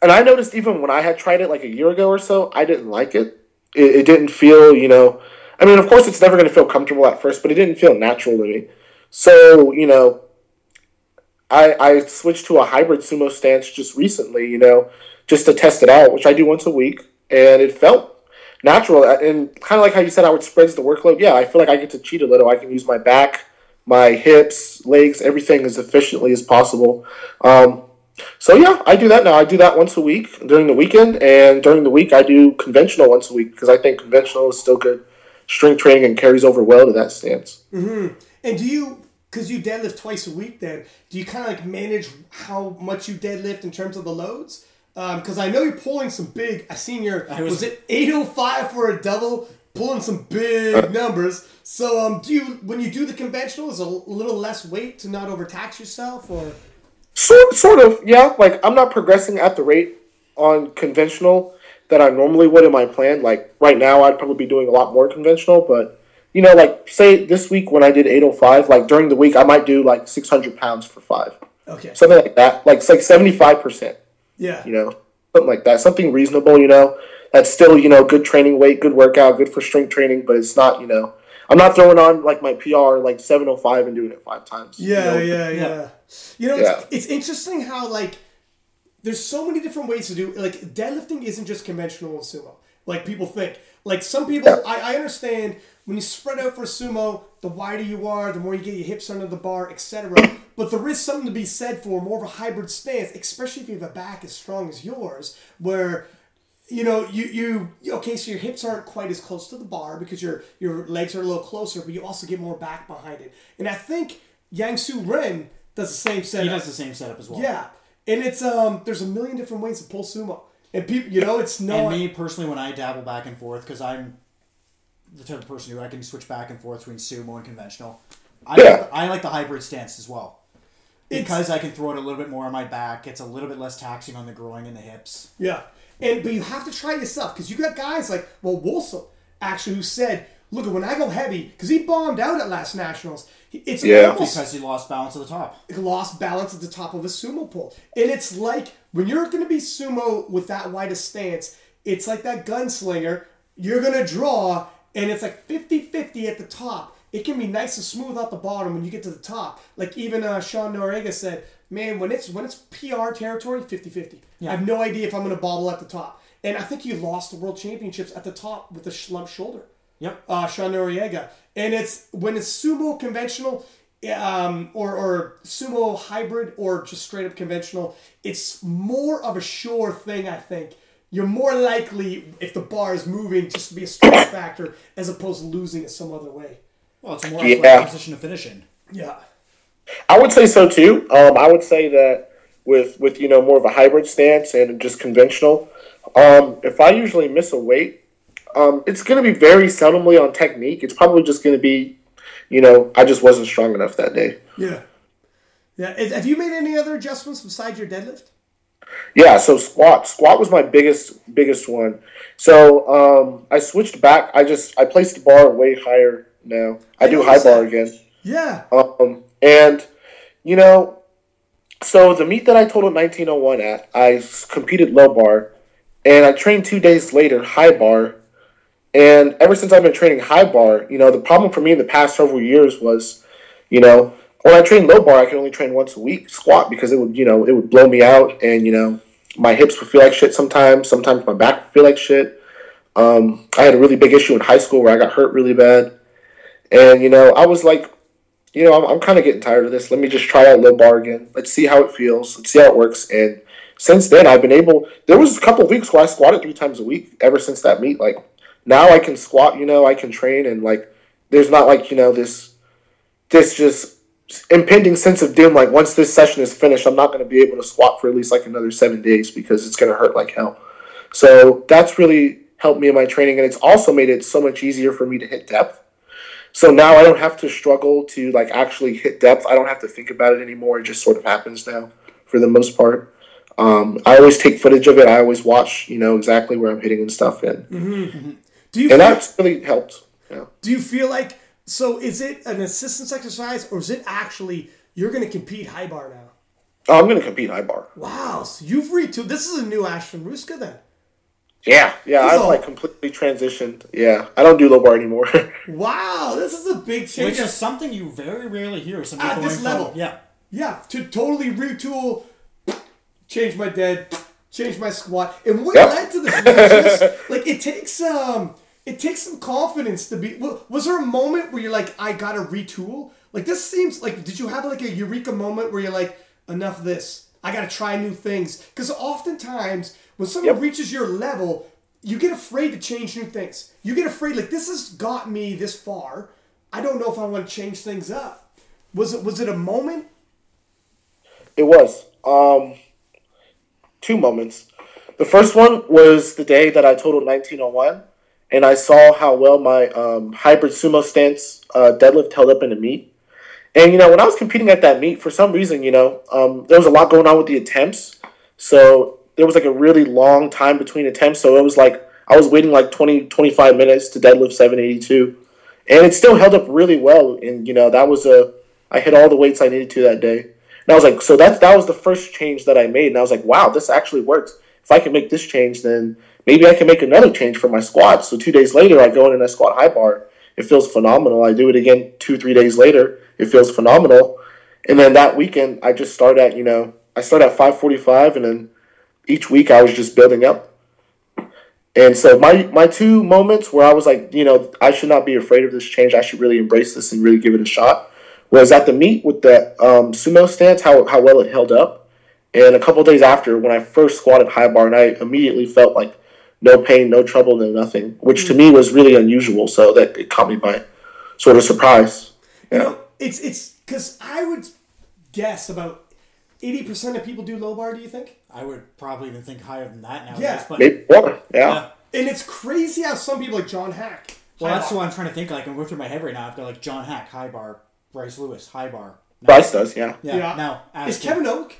and I noticed even when I had tried it like a year ago or so, I didn't like it. It, it didn't feel you know. I mean, of course, it's never going to feel comfortable at first, but it didn't feel natural to me. So you know, I, I switched to a hybrid sumo stance just recently, you know, just to test it out, which I do once a week, and it felt natural. And kind of like how you said how it spreads the workload. Yeah, I feel like I get to cheat a little. I can use my back, my hips, legs, everything as efficiently as possible. Um, so yeah, I do that now. I do that once a week during the weekend, and during the week I do conventional once a week because I think conventional is still good strength training and carries over well to that stance. And do you, because you deadlift twice a week, then do you kind of like manage how much you deadlift in terms of the loads? Because I know you're pulling some big. I seen your I was, was- it 805 for a double, pulling some big numbers. So um, do you when you do the conventional, is a little less weight to not overtax yourself, or Sort, sort of, yeah. Like I'm not progressing at the rate on conventional that I normally would in my plan. Like right now, I'd probably be doing a lot more conventional, but you know, like say this week when I did 805, like during the week, I might do like 600 pounds for five, Okay. something like that. Like it's like 75 percent, Yeah. you know, something like that, something reasonable, you know. That's still you know good training weight, good workout, good for strength training, but it's not you know. I'm not throwing on like my PR like 705 and doing it five times. you Yeah, know? yeah, yeah, Yeah. You know, Yeah. It's, it's interesting how like there's so many different ways to do like deadlifting isn't just conventional sumo. Like people think. Like some people, Yeah. I, I understand when you spread out for sumo, the wider you are, the more you get your hips under the bar, etc. But there is something to be said for more of a hybrid stance, especially if you have a back as strong as yours, where you know, you you okay, so your hips aren't quite as close to the bar because your your legs are a little closer, but you also get more back behind it. And I think Yang Su Ren does the same setup. He does the same setup as well. Yeah, and it's um, there's a million different ways to pull sumo, and people, you know, it's not And me personally, when I dabble back and forth, because I'm the type of person who I can switch back and forth between sumo and conventional. I, Yeah. like, I like the hybrid stance as well. It's- Because I can throw it a little bit more on my back, it's a little bit less taxing on the groin and the hips. Yeah, and but you have to try yourself because you got guys like well Wolfson actually who said, look, when I go heavy because he bombed out at last nationals. It's Yeah. almost Because he lost balance at the top. lost balance at the top of a sumo pull. And it's like when you're going to be sumo with that wide a stance, it's like that gunslinger. You're going to draw, and it's like 50 50 at the top. It can be nice and smooth out the bottom when you get to the top. Like even uh, Sean Noriega said, man, when it's when it's PR territory, 50 50. I have no idea if I'm going to bobble at the top. And I think he lost the world championships at the top with a slump shoulder Yep. uh, Sean Noriega. And it's when it's sumo conventional um, or, or sumo hybrid or just straight up conventional, it's more of a sure thing, I think. You're more likely, if the bar is moving, just to be a strength factor as opposed to losing it some other way. Well, it's more Yeah. a position to finish in. Yeah. I would say so too. Um, I would say that with with you know more of a hybrid stance and just conventional. Um, if I usually miss a weight, um, it's going to be very seldomly on technique. It's probably just going to be, you know, I just wasn't strong enough that day. Yeah. Yeah. Have you made any other adjustments besides your deadlift? Yeah, so squat. Squat was my biggest biggest one. So um, I switched back. I just I placed the bar way higher now. I do high noticed bar that. again. Yeah. Um, and you know, so the meet that I totaled 1901 at, I competed low bar, and I trained two days later high bar. And ever since I've been training high bar, you know, the problem for me in the past several years was, you know, when I trained low bar, I could only train once a week squat because it would, you know, it would blow me out, and you know, my hips would feel like shit sometimes. Sometimes my back would feel like shit. Um, I had a really big issue in high school where I got hurt really bad, and you know, I was like, you know, I'm, I'm kind of getting tired of this. Let me just try out low bar again. Let's see how it feels. Let's see how it works. And since then, I've been able. There was a couple of weeks where I squatted three times a week. Ever since that meet, like now I can squat. You know, I can train, and like there's not like you know this, this just impending sense of doom. Like once this session is finished, I'm not going to be able to squat for at least like another seven days because it's going to hurt like hell. So that's really helped me in my training, and it's also made it so much easier for me to hit depth. So now I don't have to struggle to like actually hit depth. I don't have to think about it anymore. It just sort of happens now for the most part. Um, I always take footage of it. I always watch, you know, exactly where I'm hitting and stuff, and Do you and feel, that's really helped. Yeah. do you feel like so? Is it an assistance exercise or is it actually you're going to compete high bar now? Oh, I'm going to compete high bar. Wow, so you've retooled. This is a new Ashton Rouska then. Yeah, yeah. This I've like completely transitioned. Yeah, I don't do low bar anymore. Wow, this is a big change. Which is something you very rarely hear somebody At going this from- level. Yeah. yeah, to totally retool, change my dead, change my squat, and what Yep. led to this? Was just, like it takes um, it takes some confidence to be. wa- Was there a moment where you're like, I gotta retool? Like this seems like. Did you have like a eureka moment where you're like, enough of this? I gotta try new things. Because oftentimes when someone Yep. reaches your level, you get afraid to change new things. You get afraid like this has got me this far. I don't know if I want to change things up. Was it was it a moment? It was. Um, two moments. The first one was the day that I totaled 1901, and I saw how well my um, hybrid sumo stance uh, deadlift held up in the meet. And you know, when I was competing at that meet, for some reason, you know, um, there was a lot going on with the attempts. So there was like a really long time between attempts. So it was like I was waiting like 20, 25 minutes to deadlift 782. And it still held up really well. And, you know, that was a, I hit all the weights I needed to that day. And I was like, so that, that was the first change that I made. And I was like, wow, this actually works. If I can make this change, then maybe I can make another change for my squat. So two days later, I go in and I squat high bar. It feels phenomenal. I do it again two, three days later. It feels phenomenal. And then that weekend, I just start at, you know, I start at 545 and then each week I was just building up. And so my my two moments where I was like, you know, I should not be afraid of this change. I should really embrace this and really give it a shot. Was at the meet with the um, sumo stance, how how well it held up, and a couple days after when I first squatted high bar, and I immediately felt like no pain, no trouble, no nothing, which to me was really unusual. So that it caught me by sort of surprise. You know, it's it's because I would guess about eighty percent of people do low bar. Do you think? I would probably even think higher than that nowadays. Yeah. But Maybe more, yeah. yeah. And it's crazy how some people like John Haack. Well, that's bar. what I'm trying to think. Like I'm going through my head right now. I've got like John Haack, high bar, Bryce Lewis, high bar. Now, Bryce does, yeah. Yeah. Yeah. Now, Is Kevin Oak?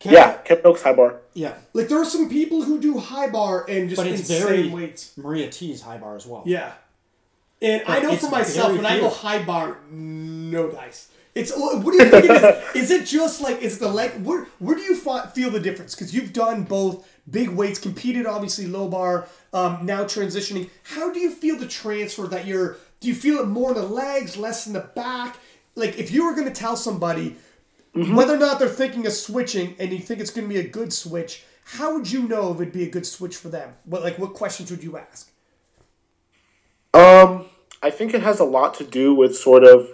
Kevin- Yeah, Kevin Oak's high bar. Yeah. Like there are some people who do high bar and just But it's insane very weights. Maria T's high bar as well. Yeah. And I know for myself, when I go high bar, no dice. It's what do you think it is? Is it just like is the leg? Where where do you feel the difference? Because you've done both big weights, competed obviously low bar, um, now transitioning. How do you feel the transfer that you're? Do you feel it more in the legs, less in the back? Like if you were going to tell somebody whether or not they're thinking of switching, and you think it's going to be a good switch, how would you know if it'd be a good switch for them? What like what questions would you ask? Um, I think it has a lot to do with sort of.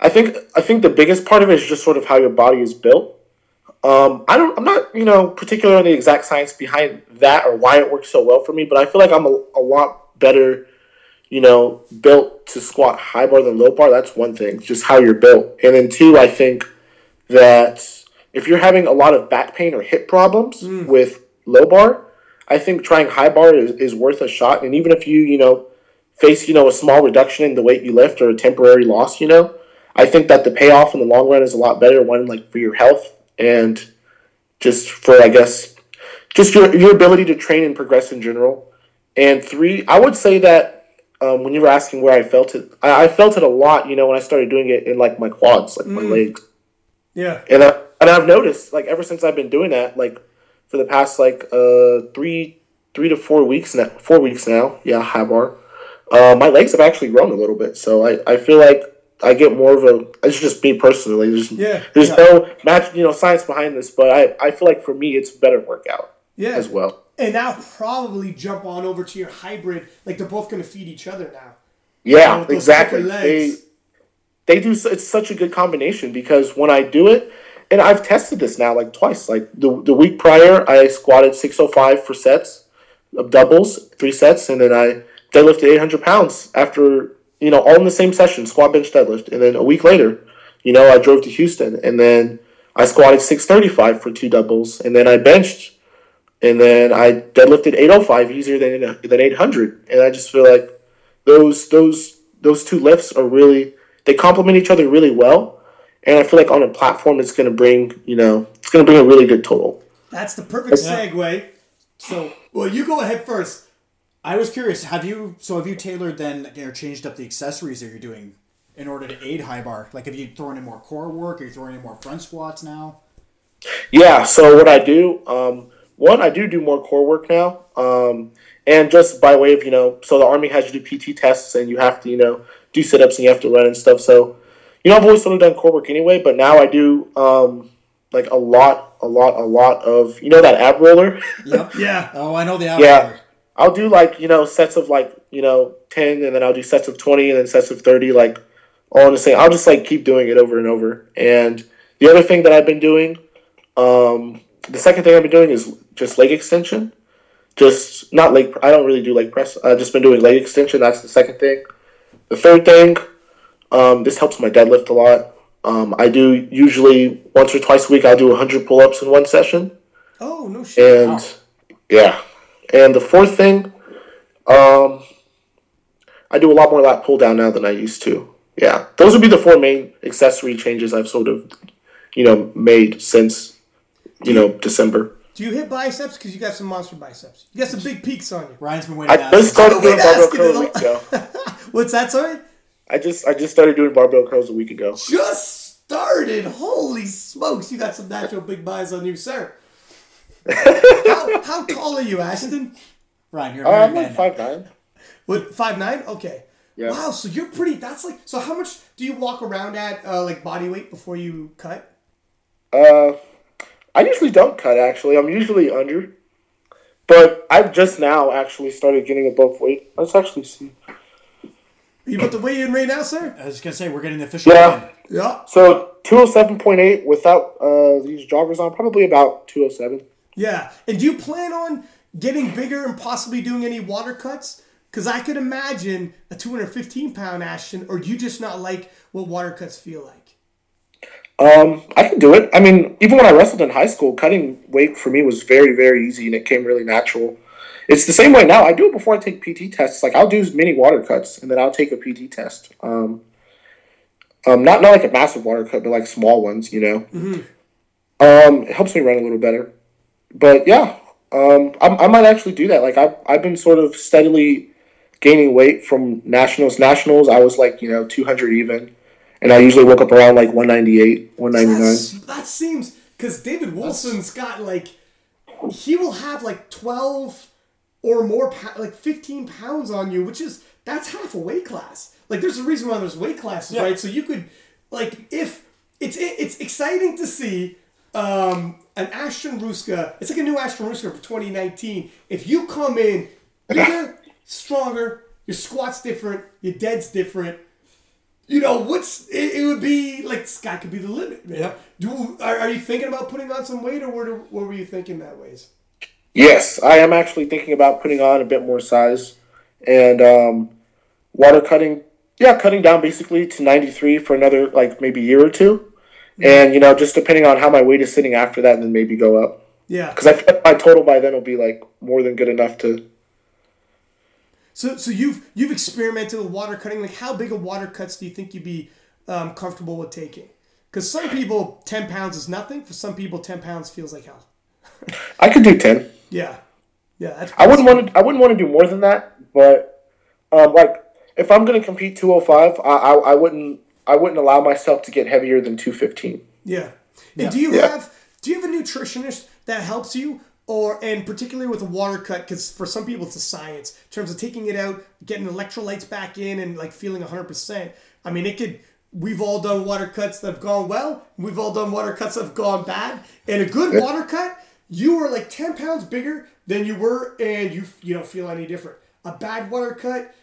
I think I think the biggest part of it is just sort of how your body is built. Um, I don't. I'm not you know particular on the exact science behind that or why it works so well for me, but I feel like I'm a, a lot better, you know, built to squat high bar than low bar. That's one thing, just how you're built, and then two, I think that if you're having a lot of back pain or hip problems with low bar, I think trying high bar is, is worth a shot. And even if you, you know, face, you know, a small reduction in the weight you lift or a temporary loss, you know, I think that the payoff in the long run is a lot better. One, like for your health and just for, I guess, just your, your ability to train and progress in general. And three, I would say that um, when you were asking where I felt it, I, I felt it a lot, you know, when I started doing it in like my quads, like my legs Yeah. and I, and I've noticed like ever since I've been doing that like for the past like uh three three to four weeks now four weeks now yeah high bar uh, my legs have actually grown a little bit so I, I feel like I get more of a it's just me personally there's Yeah, there's yeah. no match you know science behind this but I, I feel like for me it's a better workout Yeah. as well And now probably jump on over to your hybrid. Like they're both going to feed each other now. yeah With those exactly they they do it's such a good combination because when I do it and I've tested this now like twice like the, the week prior I squatted 605 for sets of doubles three sets and then I deadlifted 800 pounds after you know all in the same session squat bench deadlift and then a week later you know I drove to Houston and then I squatted 635 for two doubles and then I benched and then I deadlifted 805 easier than than 800 and I just feel like those those those two lifts are really they complement each other really well and I feel like on a platform it's going to bring you know it's going to bring a really good total That's the perfect segue. So Well, you go ahead first. I was curious. Have you so have you tailored then or changed up the accessories that you're doing in order to aid high bar? Like have you thrown in more core work? Are you throwing in more front squats now? Yeah, so what I do, um, one, I do do more core work now. Um, and just by way of, you know, so the Army has you do PT tests and you have to, you know, do sit ups and you have to run and stuff. So, you know, I've always sort of done core work anyway, but now I do, um, like a lot, a lot, a lot of, you know, that ab roller. Yep. Yeah. oh, I know the ab Yeah. roller. I'll do like, you know, sets of like, you know, 10 and then I'll do sets of 20 and then sets of 30, like all in the same. I'll just like keep doing it over and over. And the other thing that I've been doing, um, the second thing I've been doing is just leg extension. Just not leg, I don't really do leg press. I've just been doing leg extension. That's the second thing. The third thing, um, this helps my deadlift a lot. Um, I do usually once or twice a week, I'll do 100 pull ups in one session. Oh no shit. And yeah, and the fourth thing, um, I do a lot more lat pull down now than I used to. yeah, those would be the four main accessory changes I've sort of, you know, made since, you know, December. Do you hit biceps? Because you got some monster biceps. You got some big peaks on you. Ryan's been waiting. I to ask just this. started doing barbell it curls a a week ago. What's that, sorry? I just I just started doing barbell curls a week ago. Just started. Holy smokes, you got some natural big buys on you, sir. How, how tall are you, Ashton? Ryan, you're a Uh, married I'm man. like now. five nine. What five nine? Okay. Yeah. Wow, so you're pretty. That's like. So how much do you walk around at uh, like body weight before you cut? Uh, I usually don't cut. Actually, I'm usually under. But I've just now actually started getting above weight. Let's actually see. Are you about to weigh in right now, sir? I was gonna say we're getting the official. Yeah. line. Yeah. So 207.8 without uh, these joggers on, probably about 207. Yeah. And do you plan on getting bigger and possibly doing any water cuts? Because I could imagine a 215 pound Ashton, or do you just not like what water cuts feel like? Um, I can do it. I mean, even when I wrestled in high school, cutting weight for me was very, very easy, and it came really natural. It's the same way now. I do it before I take PT tests. Like I'll do mini water cuts, and then I'll take a PT test. Um, um, not not like a massive water cut, but like small ones. You know. Um, it helps me run a little better. But yeah, um, I, I might actually do that. Like I've I've been sort of steadily gaining weight from nationals. Nationals, I was like you know two hundred even, and I usually woke up around like one ninety eight, one ninety nine. That's, that seems because David Wilson's got like he will have like twelve or more like fifteen pounds on you, which is that's half a weight class. Like there's a reason why there's weight classes, Yeah. right? So you could like if it's it's exciting to see um, an Ashton Rouska. It's like a new Ashton Rouska for 2019. If you come in bigger, stronger, your squat's different, your dead's different you know, what's it, it would be like sky could be the limit, man. Yep. Do are, are you thinking about putting on some weight, or what, what were you thinking that ways? Yes, I am actually thinking about putting on a bit more size and um, water cutting. Yeah, cutting down basically to 93 for another like maybe year or two. And you know, just depending on how my weight is sitting after that, and then maybe go up. Yeah. Because I feel like my total by then will be like more than good enough to. So so you've you've experimented with water cutting. Like, how big of water cuts do you think you'd be um, comfortable with taking? Because some people, ten pounds is nothing. For some people, ten pounds feels like hell. I could do 10. Yeah. Yeah. That's I wouldn't want to. I wouldn't want to do more than that. But um, like, if I'm going to compete 205, I, I I wouldn't. I wouldn't allow myself to get heavier than 215. Yeah. And do you Yeah. have do you have a nutritionist that helps you, or and particularly with a water cut? Because for some people it's a science in terms of taking it out, getting electrolytes back in, and like feeling hundred percent. I mean, it could. We've all done water cuts that have gone well. We've all done water cuts that have gone bad. And a good water cut, you were like ten pounds bigger than you were, and you you don't feel any different. A bad water cut.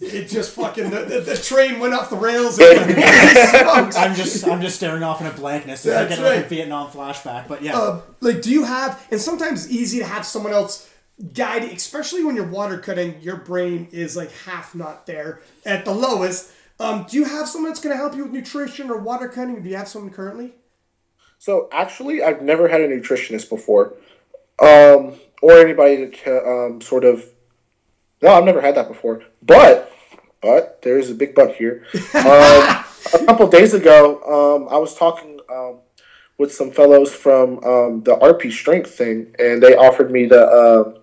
It just fucking the, the, the train went off the rails. And. I'm just I'm just staring off in a blankness. I That's like right. a Vietnam flashback, but yeah. uh, like do you have and sometimes it's easy to have someone else guide especially when you're water cutting your brain is like half not there at the lowest um, do you have someone that's going to help you with nutrition or water cutting do you have someone currently So actually, I've never had a nutritionist before, um, or anybody to um, sort of. No, I've never had that before. But, but there's a big but here. Um, a couple days ago, um, I was talking um, with some fellows from um, the RP Strength thing, and they offered me the, um,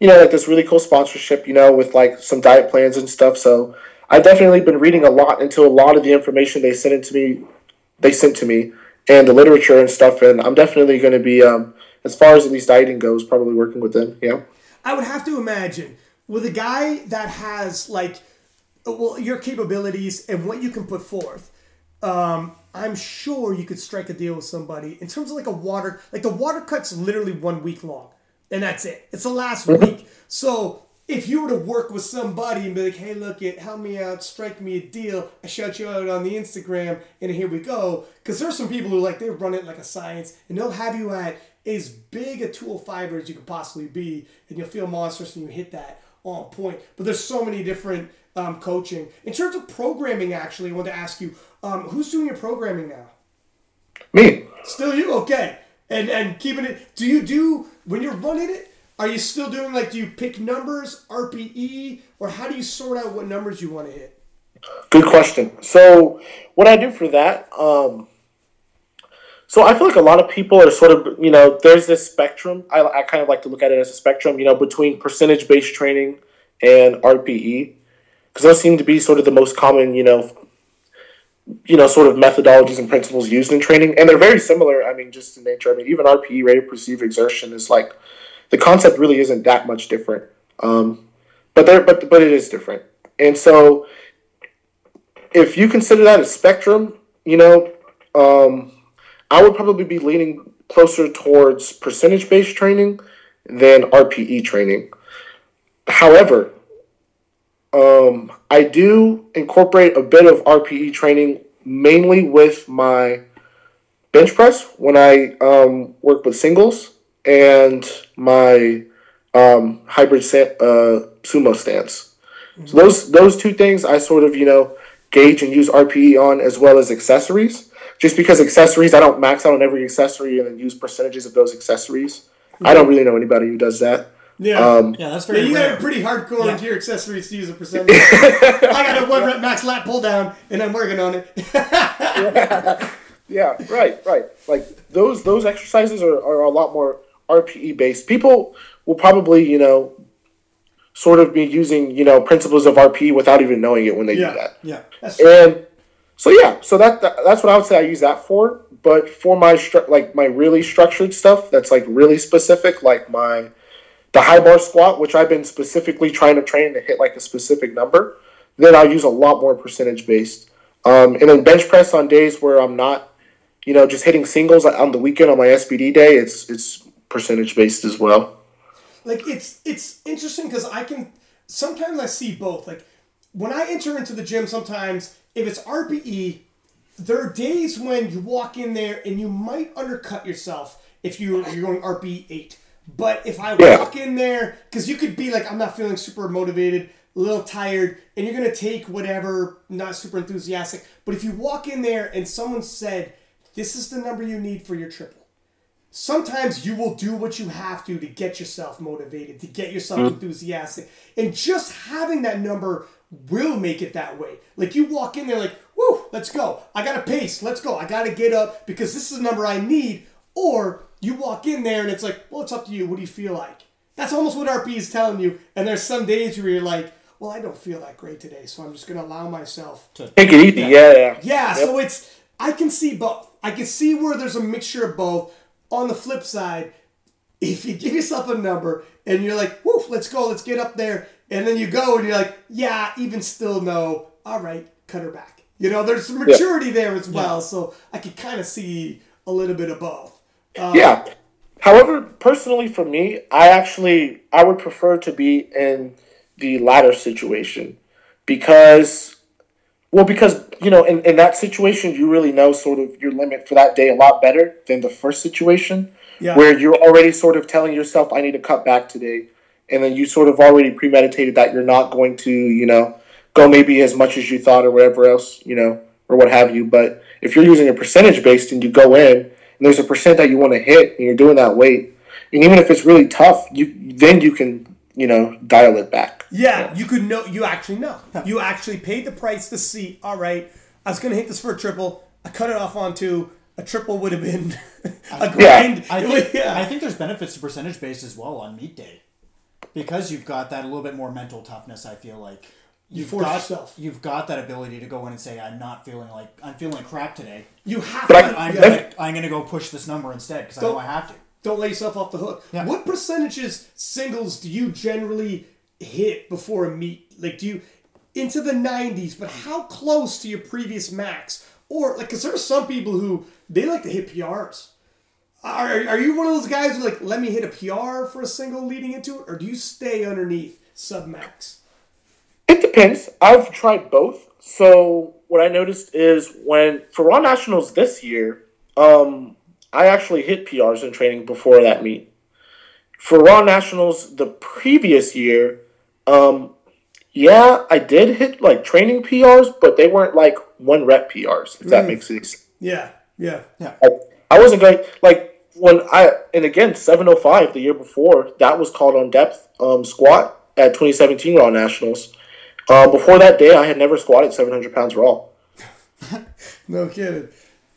you know, like this really cool sponsorship, you know, with like some diet plans and stuff. So I've definitely been reading a lot into a lot of the information they sent it to me. They sent to me and the literature and stuff, and I'm definitely going to be, um, as far as at least dieting goes, probably working with them. Yeah. i would have to imagine with a guy that has like well your capabilities and what you can put forth um, i'm sure you could strike a deal with somebody in terms of like a water like the water cut's literally one week long and that's it. It's the last week. So if you were to work with somebody and be like hey look it help me out strike me a deal i shout you out on the instagram and here we go because there's some people who like they run it like a science and they'll have you at as big a 205 as you could possibly be and you'll feel monstrous and you hit that on point but there's so many different um, coaching in terms of programming actually i want to ask you um, who's doing your programming now Me. Still you? Okay. And and keeping it do you do when you're running it, are you still doing like do you pick numbers, RPE, or how do you sort out what numbers you want to hit? Good question. So, what I do for that, um, so I feel like a lot of people are sort of, you know, there's this spectrum. I, I kind of like to look at it as a spectrum, you know, between percentage based training and RPE, because those seem to be sort of the most common, you know, you know, sort of methodologies and principles used in training, and they're very similar. I mean, just in nature. I mean, even RPE, rate of perceived exertion, is like the concept really isn't that much different. Um, but there, but but it is different, and so if you consider that a spectrum, you know, um, I would probably be leaning closer towards percentage based training than RPE training. However, um, I do incorporate a bit of RPE training mainly with my bench press when I um, work with singles and my um, hybrid uh, sumo stance. Mm-hmm. So those those two things I sort of you know gauge and use RPE on as well as accessories. Just because accessories, I don't max out on every accessory and then use percentages of those accessories. Mm-hmm. I don't really know anybody who does that. Yeah, um, yeah, that's very. Yeah, you got pretty hardcore yeah. into your accessories to use a percentage. I got a one rep max lat pull down, and I'm working on it. yeah. yeah, right, right. Like those those exercises are, are a lot more RPE based. People will probably you know sort of be using you know principles of RPE without even knowing it when they yeah, do that. Yeah, that's true. and so yeah, so that, that, that's what I would say I use that for. But for my stru- like my really structured stuff, that's like really specific, like my the high bar squat, which I've been specifically trying to train to hit like a specific number, then I'll use a lot more percentage based. Um, and then bench press on days where I'm not, you know, just hitting singles on the weekend on my SBD day, it's it's percentage based as well. Like it's it's interesting because I can sometimes I see both. Like when I enter into the gym, sometimes if it's RPE, there are days when you walk in there and you might undercut yourself if you you're going RPE eight but if I yeah. walk in there, because you could be like, I'm not feeling super motivated, a little tired, and you're gonna take whatever, not super enthusiastic. But if you walk in there and someone said, "This is the number you need for your triple," sometimes you will do what you have to to get yourself motivated, to get yourself mm-hmm. enthusiastic, and just having that number will make it that way. Like you walk in there, like, "Whoo, let's go! I got to pace. Let's go! I got to get up because this is the number I need." Or you walk in there and it's like, well, it's up to you. What do you feel like? That's almost what RP is telling you. And there's some days where you're like, well, I don't feel that great today, so I'm just going to allow myself to take it easy. Yeah, yeah. Yeah, yeah yep. so it's, I can see both. I can see where there's a mixture of both. On the flip side, if you give yourself a number and you're like, woof, let's go, let's get up there, and then you go and you're like, yeah, even still no, all right, cut her back. You know, there's some maturity yeah. there as well, yeah. so I could kind of see a little bit of both. Um, yeah. However, personally for me, I actually I would prefer to be in the latter situation because well because you know in, in that situation you really know sort of your limit for that day a lot better than the first situation yeah. where you're already sort of telling yourself I need to cut back today and then you sort of already premeditated that you're not going to you know go maybe as much as you thought or whatever else you know or what have you but if you're using a percentage based and you go in and there's a percent that you want to hit, and you're doing that weight, and even if it's really tough, you then you can you know dial it back. Yeah, yeah. you could know. You actually know. You actually paid the price to see. All right, I was going to hit this for a triple. I cut it off on two. A triple would have been a grind. Yeah. I, think, yeah. I think there's benefits to percentage based as well on meet day because you've got that a little bit more mental toughness. I feel like you've got yourself. you've got that ability to go in and say, "I'm not feeling like I'm feeling like crap today." You have to. I'm, gonna, I'm gonna go push this number instead because I know I have to. Don't let yourself off the hook. Yeah. What percentages singles do you generally hit before a meet? Like, do you into the 90s? But how close to your previous max? Or like, because there are some people who they like to hit PRs. Are, are you one of those guys who like let me hit a PR for a single leading into it, or do you stay underneath sub max? It depends. I've tried both. So what I noticed is when for Raw Nationals this year, um, I actually hit PRs in training before that meet. For Raw Nationals the previous year, um, yeah, I did hit like training PRs, but they weren't like one rep PRs. If that mm. makes sense. Yeah, yeah, yeah. I, I wasn't going like when I and again 705 the year before that was called on depth um, squat at 2017 Raw Nationals. Uh, before that day, I had never squatted 700 pounds raw. No kidding.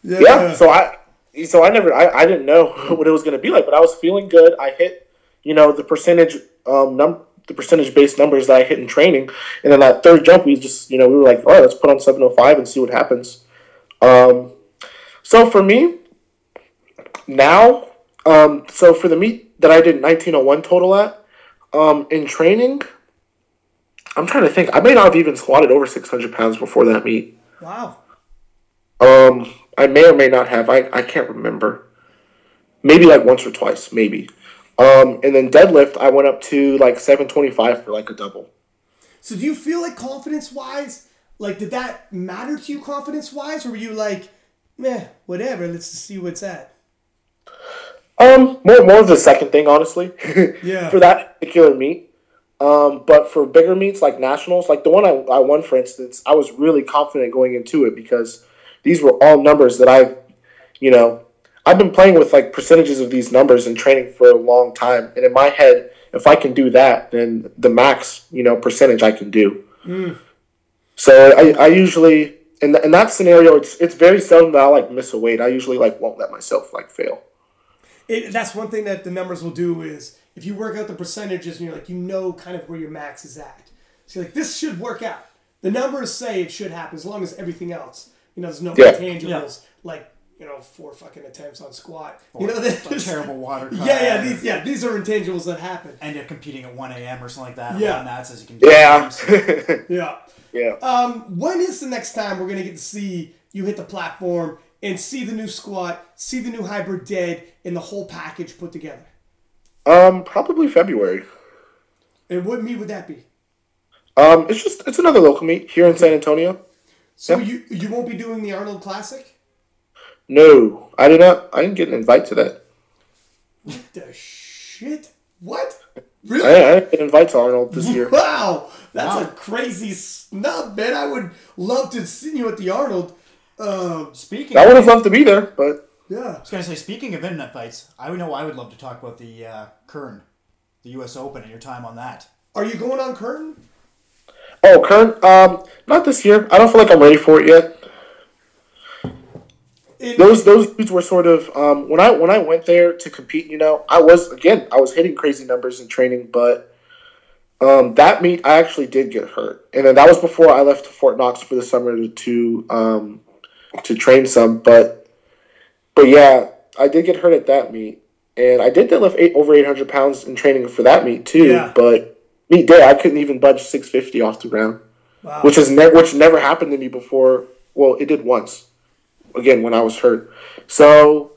Yeah. Yeah, so I, so I never, I, I didn't know what it was going to be like, but I was feeling good. I hit, you know, the percentage, um, num, the percentage based numbers that I hit in training, and then that third jump, we just, you know, we were like, all right, let's put on 705 and see what happens. Um, so for me, now, um, so for the meet that I did 1901 total at, um, in training, I'm trying to think. I may not have even squatted over 600 pounds before that meet. wow. Um, I may or may not have. I, I can't remember. Maybe like once or twice, maybe. Um, and then deadlift, I went up to like 725 for like a double. So do you feel like confidence wise, like did that matter to you confidence wise, or were you like, meh, whatever, let's just see what's at? Um, more more of the second thing, honestly. Yeah. for that particular meet. Um, but for bigger meets like nationals, like the one I, I won, for instance, I was really confident going into it because these were all numbers that I, you know, I've been playing with like percentages of these numbers and training for a long time. And in my head, if I can do that, then the max, you know, percentage I can do. So I, I usually in, th- in that scenario, it's it's very seldom that I like miss a weight. I usually like won't let myself like fail. It, that's one thing that the numbers will do is if you work out the percentages and you're like, you know kind of where your max is at. So you're like, this should work out. The numbers say it should happen as long as everything else, you know, there's no Yeah. intangibles like, you know, four fucking attempts on squat. you know, a there's- terrible water cut. Yeah, yeah, these yeah, these are intangibles that happen. End up competing at 1 a.m. or something like that. Yeah. And that says you can do Yeah, things. Yeah. yeah. Um, when is the next time we're gonna get to see you hit the platform and see the new squat, see the new hybrid dead, and the whole package put together? Um, probably February. And what meet would that be? Um, it's just it's another local meet here in San Antonio. So Yeah. you you won't be doing the Arnold Classic? No, I did not. I didn't get an invite to that. What the shit? What? I, Really? I didn't get an invite to Arnold this year. Wow, that's Wow. a crazy snub, man. I would love to see you at the Arnold. Um, Speaking I would have loved to be there, but yeah. I was going to say, speaking of internet fights, I would know I would love to talk about the uh, Kern, the U.S. Open, and your time on that. Are you going on Kern? oh, Kern, um, not this year. I don't feel like I'm ready for it yet. It- Those those dudes were sort of um, when I when I went there to compete. You know, I was again I was hitting crazy numbers in training, but um, that meet I actually did get hurt, and then that was before I left Fort Knox for the summer to to, um, to train some. But but yeah, I did get hurt at that meet, and I did deadlift eight over eight hundred pounds in training for that meet too. Yeah. But meet day, I couldn't even budge six fifty off the ground, Wow. which has never which never happened to me before. Well, it did once, again when I was hurt. So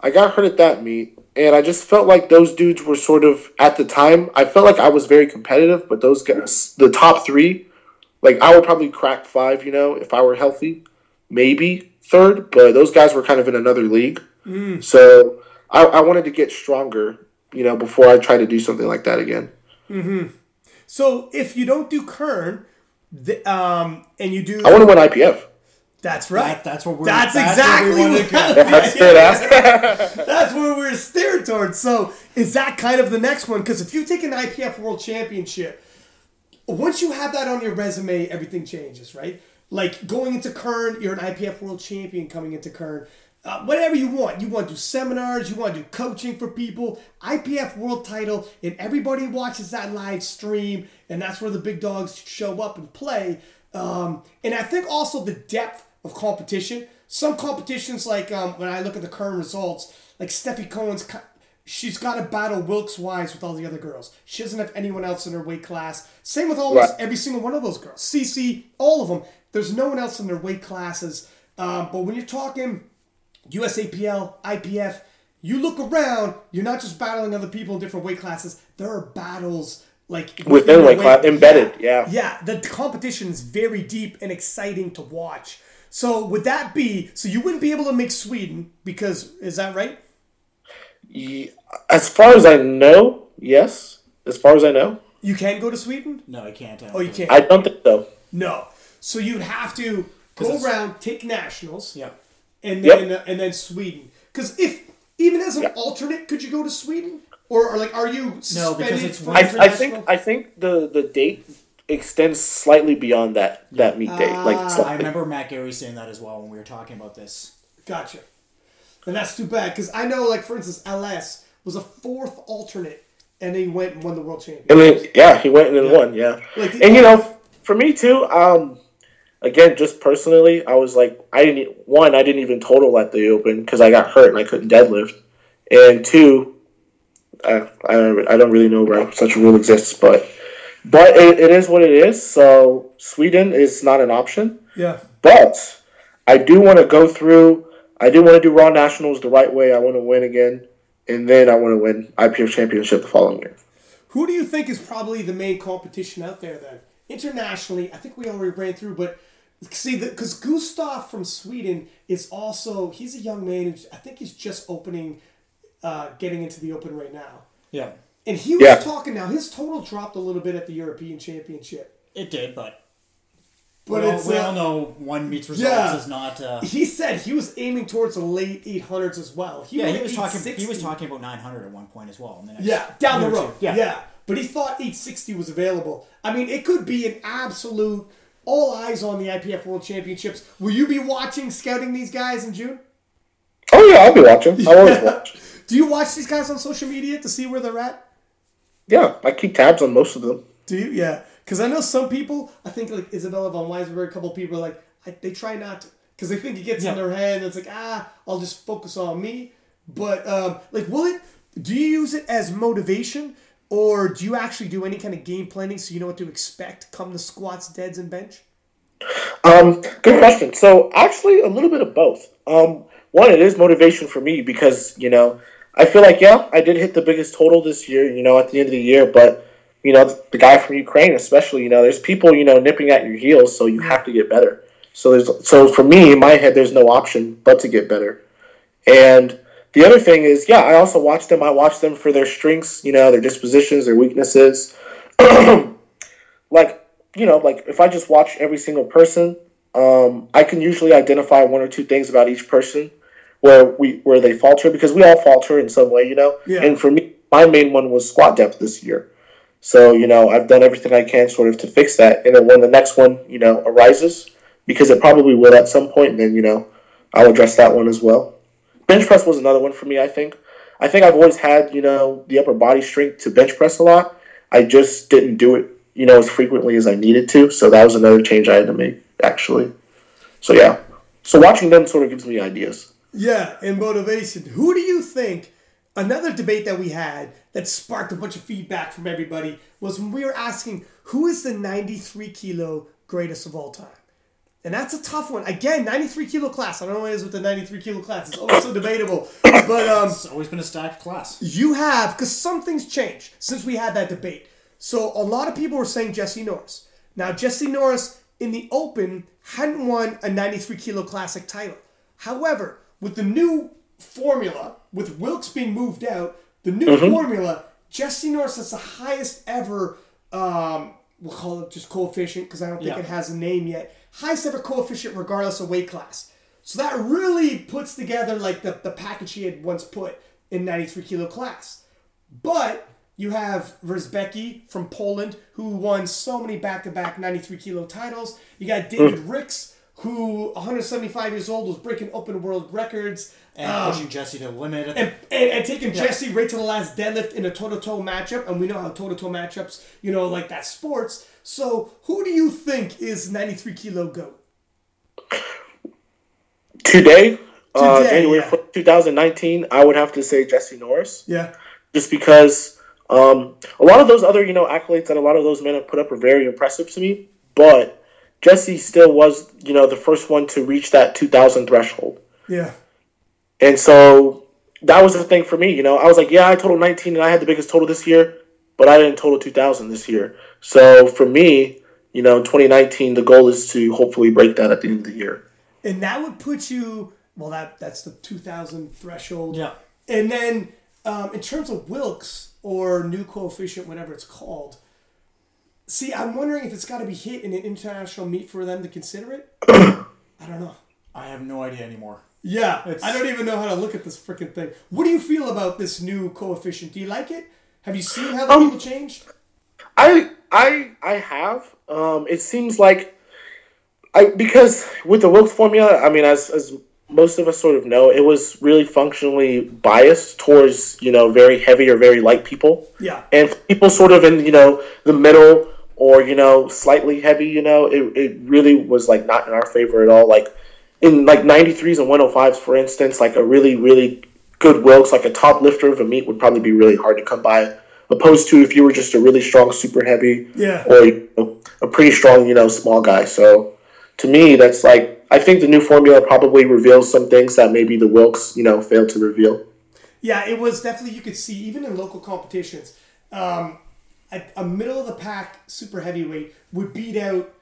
I got hurt at that meet, and I just felt like those dudes were sort of at the time. I felt like I was very competitive, but those guys, the top three, like I would probably crack five, you know, if I were healthy, maybe third. But those guys were kind of in another league, so I, I wanted to get stronger, you know, before I try to do something like that again. So if you don't do Kern, the, um, and you do, I want to win IPF. that's right. That, that's what we're. That's, where we exactly wanna what go. That's it, ass. That's where we're steering towards. So is that kind of the next one? Because if you take an IPF World Championship, once you have that on your resume, everything changes, right? Like going into Kern, you're an IPF World Champion coming into Kern. Uh, whatever you want. You want to do seminars, you want to do coaching for people, IPF World title, and everybody watches that live stream, and that's where the big dogs show up and play. Um, and I think also the depth of competition. Some competitions, like um, when I look at the current results, like Stefi Cohen's, co- she's got to battle Wilks Wise with all the other girls. She doesn't have anyone else in her weight class. Same with almost Right. every single one of those girls. CC, all of them. There's no one else in their weight classes. Um, but when you're talking USAPL, IPF, you look around, you're not just battling other people in different weight classes. There are battles like Within weight class, embedded, yeah. yeah, the competition is very deep and exciting to watch. So would that be so you wouldn't be able to make Sweden because is that right? Ye- As far as I know, yes. As far as I know, You can go to Sweden? No, I can't. Oh, you can't. I don't think so. no. So you'd have to go it's- around, take nationals, Yep. and Yep. then uh, and then Sweden. Because if even as an Yep. alternate, could you go to Sweden? Or, or like, are you No, because it's from I, I think I think the the date extends slightly beyond that that meet date. Like Ah, I remember Matt Gary saying that as well when we were talking about this. Gotcha. And that's too bad because I know, like for instance, LS was a fourth alternate, and he went and won the world championship. I mean, yeah, he went and then won. Yeah, Like, and you know, for me too. Um, again, just personally, I was like, I didn't one, I didn't even total at the Open because I got hurt and I couldn't deadlift, and two, I I, don't- I don't really know where such a rule exists, but but it, it is what it is. So Sweden is not an option. Yeah. But I do want to go through. I do want to do Raw Nationals the right way. I want to win again, and then I want to win IPF Championship the following year. Who do you think is probably the main competition out there then? Internationally, I think we already ran through, but see, because Gustav from Sweden is also he's a young man who's I think he's just opening, uh, getting into the Open right now, Yeah, and he was Yeah. talking now. His total dropped a little bit at the European Championship, it did, but but we, all, it's we uh, all know one meets results yeah. is not. Uh, he said he was aiming towards the late 800s as well. He yeah, he was talking. He was talking about 900 at one point as well. In the next Yeah, down the road. Yeah. Yeah. But he thought 860 was available. I mean, it could be an absolute all eyes on the IPF World Championships. Will you be watching, scouting these guys in June? Oh yeah, I'll be watching. I always watch. Do you watch these guys on social media to see where they're at? Yeah, I keep tabs on most of them. Do you? Yeah. Because I know some people, I think like Isabella von Weissenberg, a couple people are like, I, they try not to. Because they think it gets in their head and it's like, ah, I'll just focus on me. But, um, like, will it, do you use it as motivation? Or do you actually do any kind of game planning so you know what to expect come the squats, deads, and bench? Um, good question. So actually, a little bit of both. Um, one, it is motivation for me because you know I feel like yeah, I did hit the biggest total this year. You know, at the end of the year, but you know the guy from Ukraine, especially, you know, there's people you know nipping at your heels, so you have to get better. So there's so for me in my head, there's no option but to get better. And the other thing is, yeah, I also watch them. I watch them for their strengths, you know, their dispositions, their weaknesses. like, you know, like if I just watch every single person, um, I can usually identify one or two things about each person where we where they falter because we all falter in some way, you know. Yeah. And for me, my main one was squat depth this year. So you know, I've done everything I can sort of to fix that, and then when the next one you know arises, because it probably will at some point, then you know I'll address that one as well. Bench press was another one for me. I think. I think I've always had you know the upper body strength to bench press a lot. I just didn't do it you know as frequently as I needed to. So that was another change I had to make actually. So yeah. So watching them sort of gives me ideas. Yeah, and motivation. Who do you think? Another debate that we had that sparked a bunch of feedback from everybody was when we were asking who is the 93 kilo greatest of all time? And that's a tough one. Again, 93 kilo class. I don't know what it is with the 93 kilo class. It's always so debatable. But um, It's always been a stacked class. you have because something's changed since we had that debate. So a lot of people were saying Jesse Norris. Now Jesse Norris in the Open hadn't won a 93 kilo classic title. However, with the new formula, with Wilks being moved out, the new formula, Jesse Norris has the highest ever. Um, we'll call it just coefficient because I don't think Yeah. it has a name yet. Highest ever coefficient regardless of weight class. So that really puts together like the, the package he had once put in 93 kilo class. But you have Wierzbicki from Poland, who won so many back to back 93 kilo titles. You got David Ricks, who 175 years old was breaking open world records. And pushing Jesse to the limit. And, and, and taking Jesse right to the last deadlift in a toe to toe matchup, and we know how toe to toe matchups, you know, like that sports. So, who do you think is 93 kilo goat? Today, uh, January yeah. 2019, I would have to say Jesse Norris. Yeah. just because um, a lot of those other you know accolades that a lot of those men have put up are very impressive to me. But Jesse still was you know the first one to reach that 2,000 threshold, Yeah. And so that was the thing for me. You know, I was like, yeah, I totaled 19 and I had the biggest total this year, but I didn't total 2,000 this year. So for me, you know, 2019, the goal is to hopefully break that at the end of the year. And that would put you, well, that that's the 2,000 threshold. yeah. And then um, in terms of Wilks or new coefficient, whatever it's called, see, I'm wondering if it's got to be hit in an international meet for them to consider it. I don't know. I have no idea anymore. Yeah, It's- I don't even know how to look at this freaking thing. What do you feel about this new coefficient? Do you like it? Have you seen how the Um, people changed? I I I have. Um, it seems like I because with the Wilks formula, I mean, as as most of us sort of know, it was really functionally biased towards you know very heavy or very light people, Yeah. and people sort of in you know the middle or you know slightly heavy. You know, it it really was like not in our favor at all. Like in like 93s and 105s, for instance, like a really really good Wilks, like a top lifter of a meet would probably be really hard to come by. Opposed to if you were just a really strong super heavy, Yeah. or you know, a pretty strong, you know, small guy. So to me, that's like I think the new formula probably reveals some things that maybe the Wilks, you know, failed to reveal. Yeah, it was definitely you could see even in local competitions, um, a, a middle of the pack super heavyweight would beat out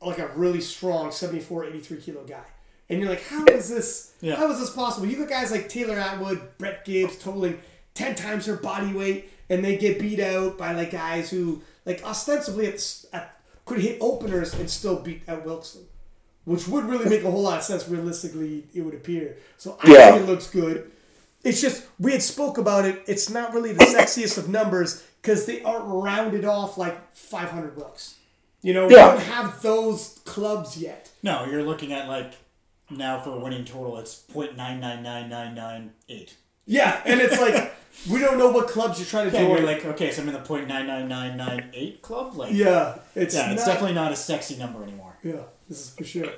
like a really strong 74, 83 kilo guy. And you're like, how is this? Yeah. How is this possible? You got guys like Taylor Atwood, Brett Gibbs, totaling ten times her body weight, and they get beat out by like guys who like ostensibly at, at, could hit openers and still beat out Wilkson, which would really make a whole lot of sense realistically. It would appear. So I Yeah. think it looks good. It's just we had spoke about it. It's not really the sexiest of numbers because they aren't rounded off like 500 bucks. You know, we don't have those clubs yet. No, you're looking at like now for a winning total, it's point nine nine nine nine nine eight. Yeah, and it's like we don't know what clubs you're trying to And join. you're like, okay, so I'm in the point nine nine nine nine eight club. Like, yeah, it's yeah, it's not- definitely not a sexy number anymore. yeah. This is for sure.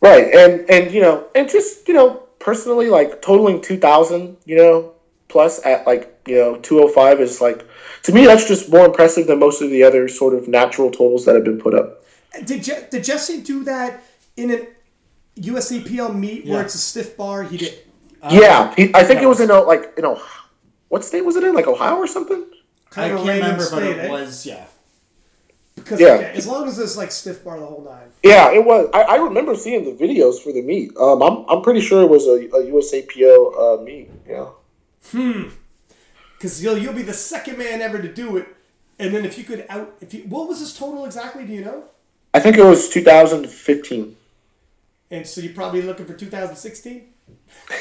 Right, and and you know, and just you know, personally, like totaling two thousand, you know, plus at like you know two hundred five is like to me that's just more impressive than most of the other sort of natural totals that have been put up. Did Je- did Jesse do that in an USAPL meet where it's a stiff bar? He did. yeah, he, I think it was in a, like you know, what state was it in? Like Ohio or something? I Kind of can't random remember, but it eh? was yeah. Because Yeah. okay, as long as it's like stiff bar the whole nine. Yeah, it was. I, I remember seeing the videos for the meet. Um, I'm I'm pretty sure it was a, a USAPL uh, meet. Yeah. Hmm. Because you'll you'll be the second man ever to do it. And then if you could out, if you what was his total exactly? Do you know? I think it was 2015. And so you're probably looking for 2016.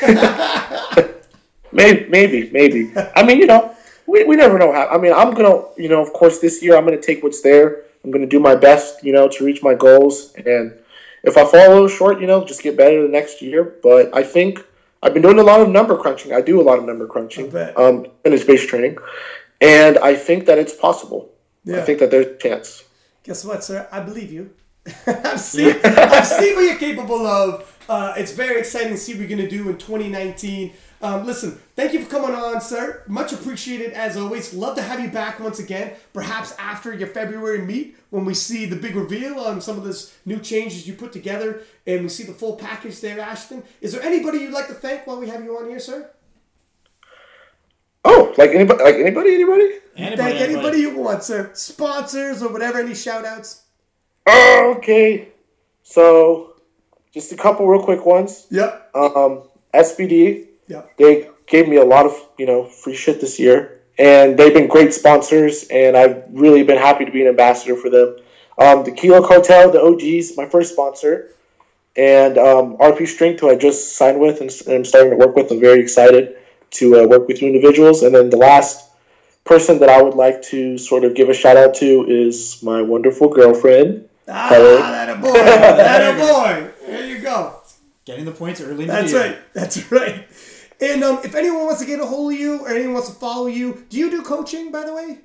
Maybe, maybe, maybe. I mean, you know, we, we never know how. I mean, I'm gonna, you know, of course, this year I'm gonna take what's there. I'm gonna do my best, you know, to reach my goals. And if I fall a little short, you know, just get better the next year. But I think I've been doing a lot of number crunching. I do a lot of number crunching, um, in his base training, and I think that it's possible. Yeah. I think that there's a chance. Guess what, sir? I believe you. I've seen I've seen what you're capable of. Uh, it's very exciting to see what you're gonna do in 2019. Um, listen, thank you for coming on, sir. Much appreciated as always. Love to have you back once again. Perhaps after your February meet, when we see the big reveal on some of this new changes you put together, and we see the full package there, Ashton. Is there anybody you'd like to thank while we have you on here, sir? Oh, like anybody, like anybody, anybody? Anybody, Thank anybody you want, sir. Sponsors or whatever. Any shout outs? Okay, so just a couple real quick ones. Yep. Um, SBD, Yep. they gave me a lot of you know free shit this year, and they've been great sponsors, and I've really been happy to be an ambassador for them. Um, the Kilo Cartel, the OGs, my first sponsor, and um, RP Strength, who I just signed with and, and I'm starting to work with. I'm very excited to uh, work with you individuals, and then the last person that I would like to sort of give a shout out to is my wonderful girlfriend. Ah, Hello. that a boy. that a boy. There you go. Getting the points early in the That's year. right. That's right. And um, if anyone wants to get a hold of you or anyone wants to follow you, do you do coaching, by the way?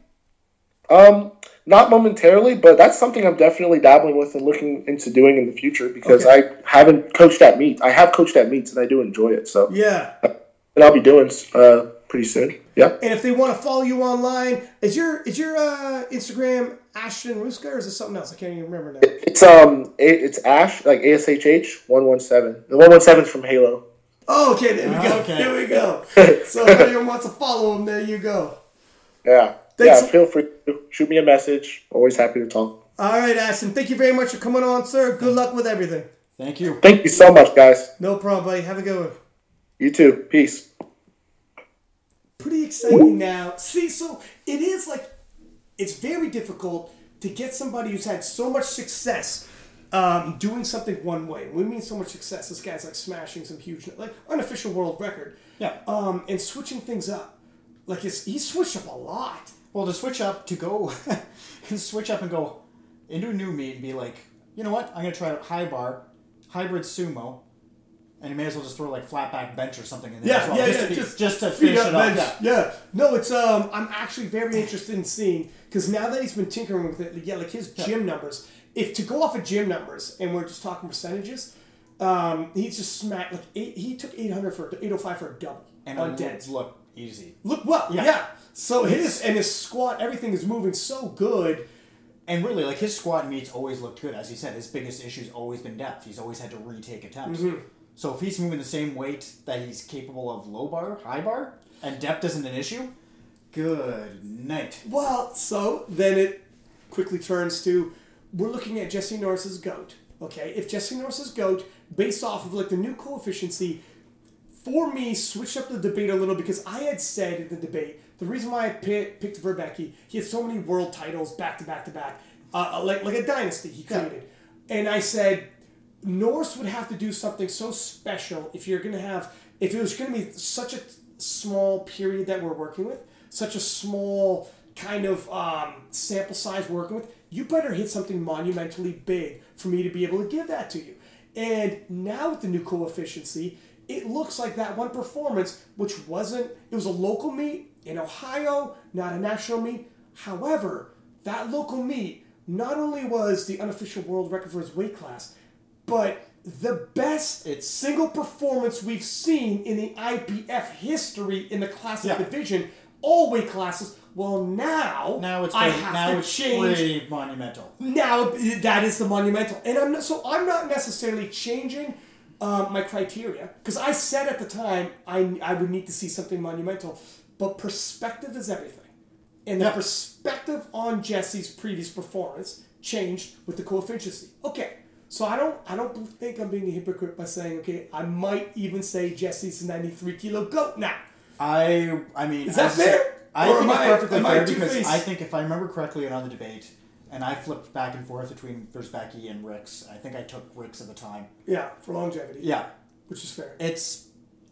Um, not momentarily, but that's something I'm definitely dabbling with and looking into doing in the future because Okay. I haven't coached at meet. I have coached at meets and I do enjoy it. So, Yeah. and I'll be doing uh pretty soon. Yeah. And if they want to follow you online, is your is your uh, Instagram Ashton Rouska or is it something else? I can't even remember now. It's um, a- it's Ash like A S H H one one seven. The one one seven is from Halo. Oh, okay. There we go. Okay. There we go. So if anyone wants to follow him, there you go. Yeah. Thanks. Yeah. Feel free to shoot me a message. Always happy to talk. All right, Ashton. Thank you very much for coming on, sir. Good luck with everything. Thank you. Thank you so much, guys. No problem, buddy. Have a good one. You too. Peace. pretty exciting now. See, so it is like it's very difficult to get somebody who's had so much success um, doing something one way. We mean so much success. This guy's like smashing some huge, like unofficial world record. Yeah. Um, and switching things up. Like it's, he switched up a lot. Well, to switch up, to go, and switch up and go into a new meet and be like, you know what? I'm gonna try out high bar, hybrid sumo, and you may as well just throw like flat back bench or something in there. Yeah, as well, yeah, just yeah. To be, just, just to finish up it off. bench. Yeah. Yeah. No, it's um. I'm actually very interested in seeing because now that he's been tinkering with it, yeah, like his gym numbers. If to go off of gym numbers, and we're just talking percentages, um, he's just smacked like eight, he took 800 for 805 for a double And on it deads. look easy. Look well, yeah. Yeah. So his and his squat, everything is moving so good. And really, like his squat meets always looked good. As he said, his biggest issue's always been depth. He's always had to retake attempts. Mm-hmm. So if he's moving the same weight that he's capable of low bar, high bar, and depth isn't an issue, good night. Well, so then it quickly turns to we're looking at Jesse Norris's goat. Okay, if Jesse Norris's goat, based off of like the new coefficiency, for me, switched up the debate a little because I had said in the debate the reason why I picked, picked Wierzbicki, he had so many world titles back to back to back, uh, like like a dynasty he created, and I said Norris would have to do something so special if you're going to have if it was going to be such a small period that we're working with, such a small kind of um, sample size working with. You better hit something monumentally big for me to be able to give that to you. And now with the new coefficiency, it looks like that one performance, which wasn't, it was a local meet in Ohio, not a national meet. However, that local meet not only was the unofficial world record for his weight class, but the best It's- single performance we've seen in the IPF history in the classic Yeah. division, all weight classes. Well, now, Now it's I have now to it's change monumental. now that is the monumental and i'm not, so i'm not necessarily changing um, my criteria because i said at the time I, I would need to see something monumental but perspective is everything and the Yeah. perspective on jesse's previous performance changed with the coefficiency okay so i don't i don't think i'm being a hypocrite by saying okay i might even say jesse's a 93 kilo goat now I I mean, Is that I fair? I Or think it's I- perfectly am I fair because two-faced? I think if I remember correctly on the debate, and I flipped back and forth between Wierzbicki and Ricks. I think I took Ricks at the time. yeah for longevity Yeah, which is fair it's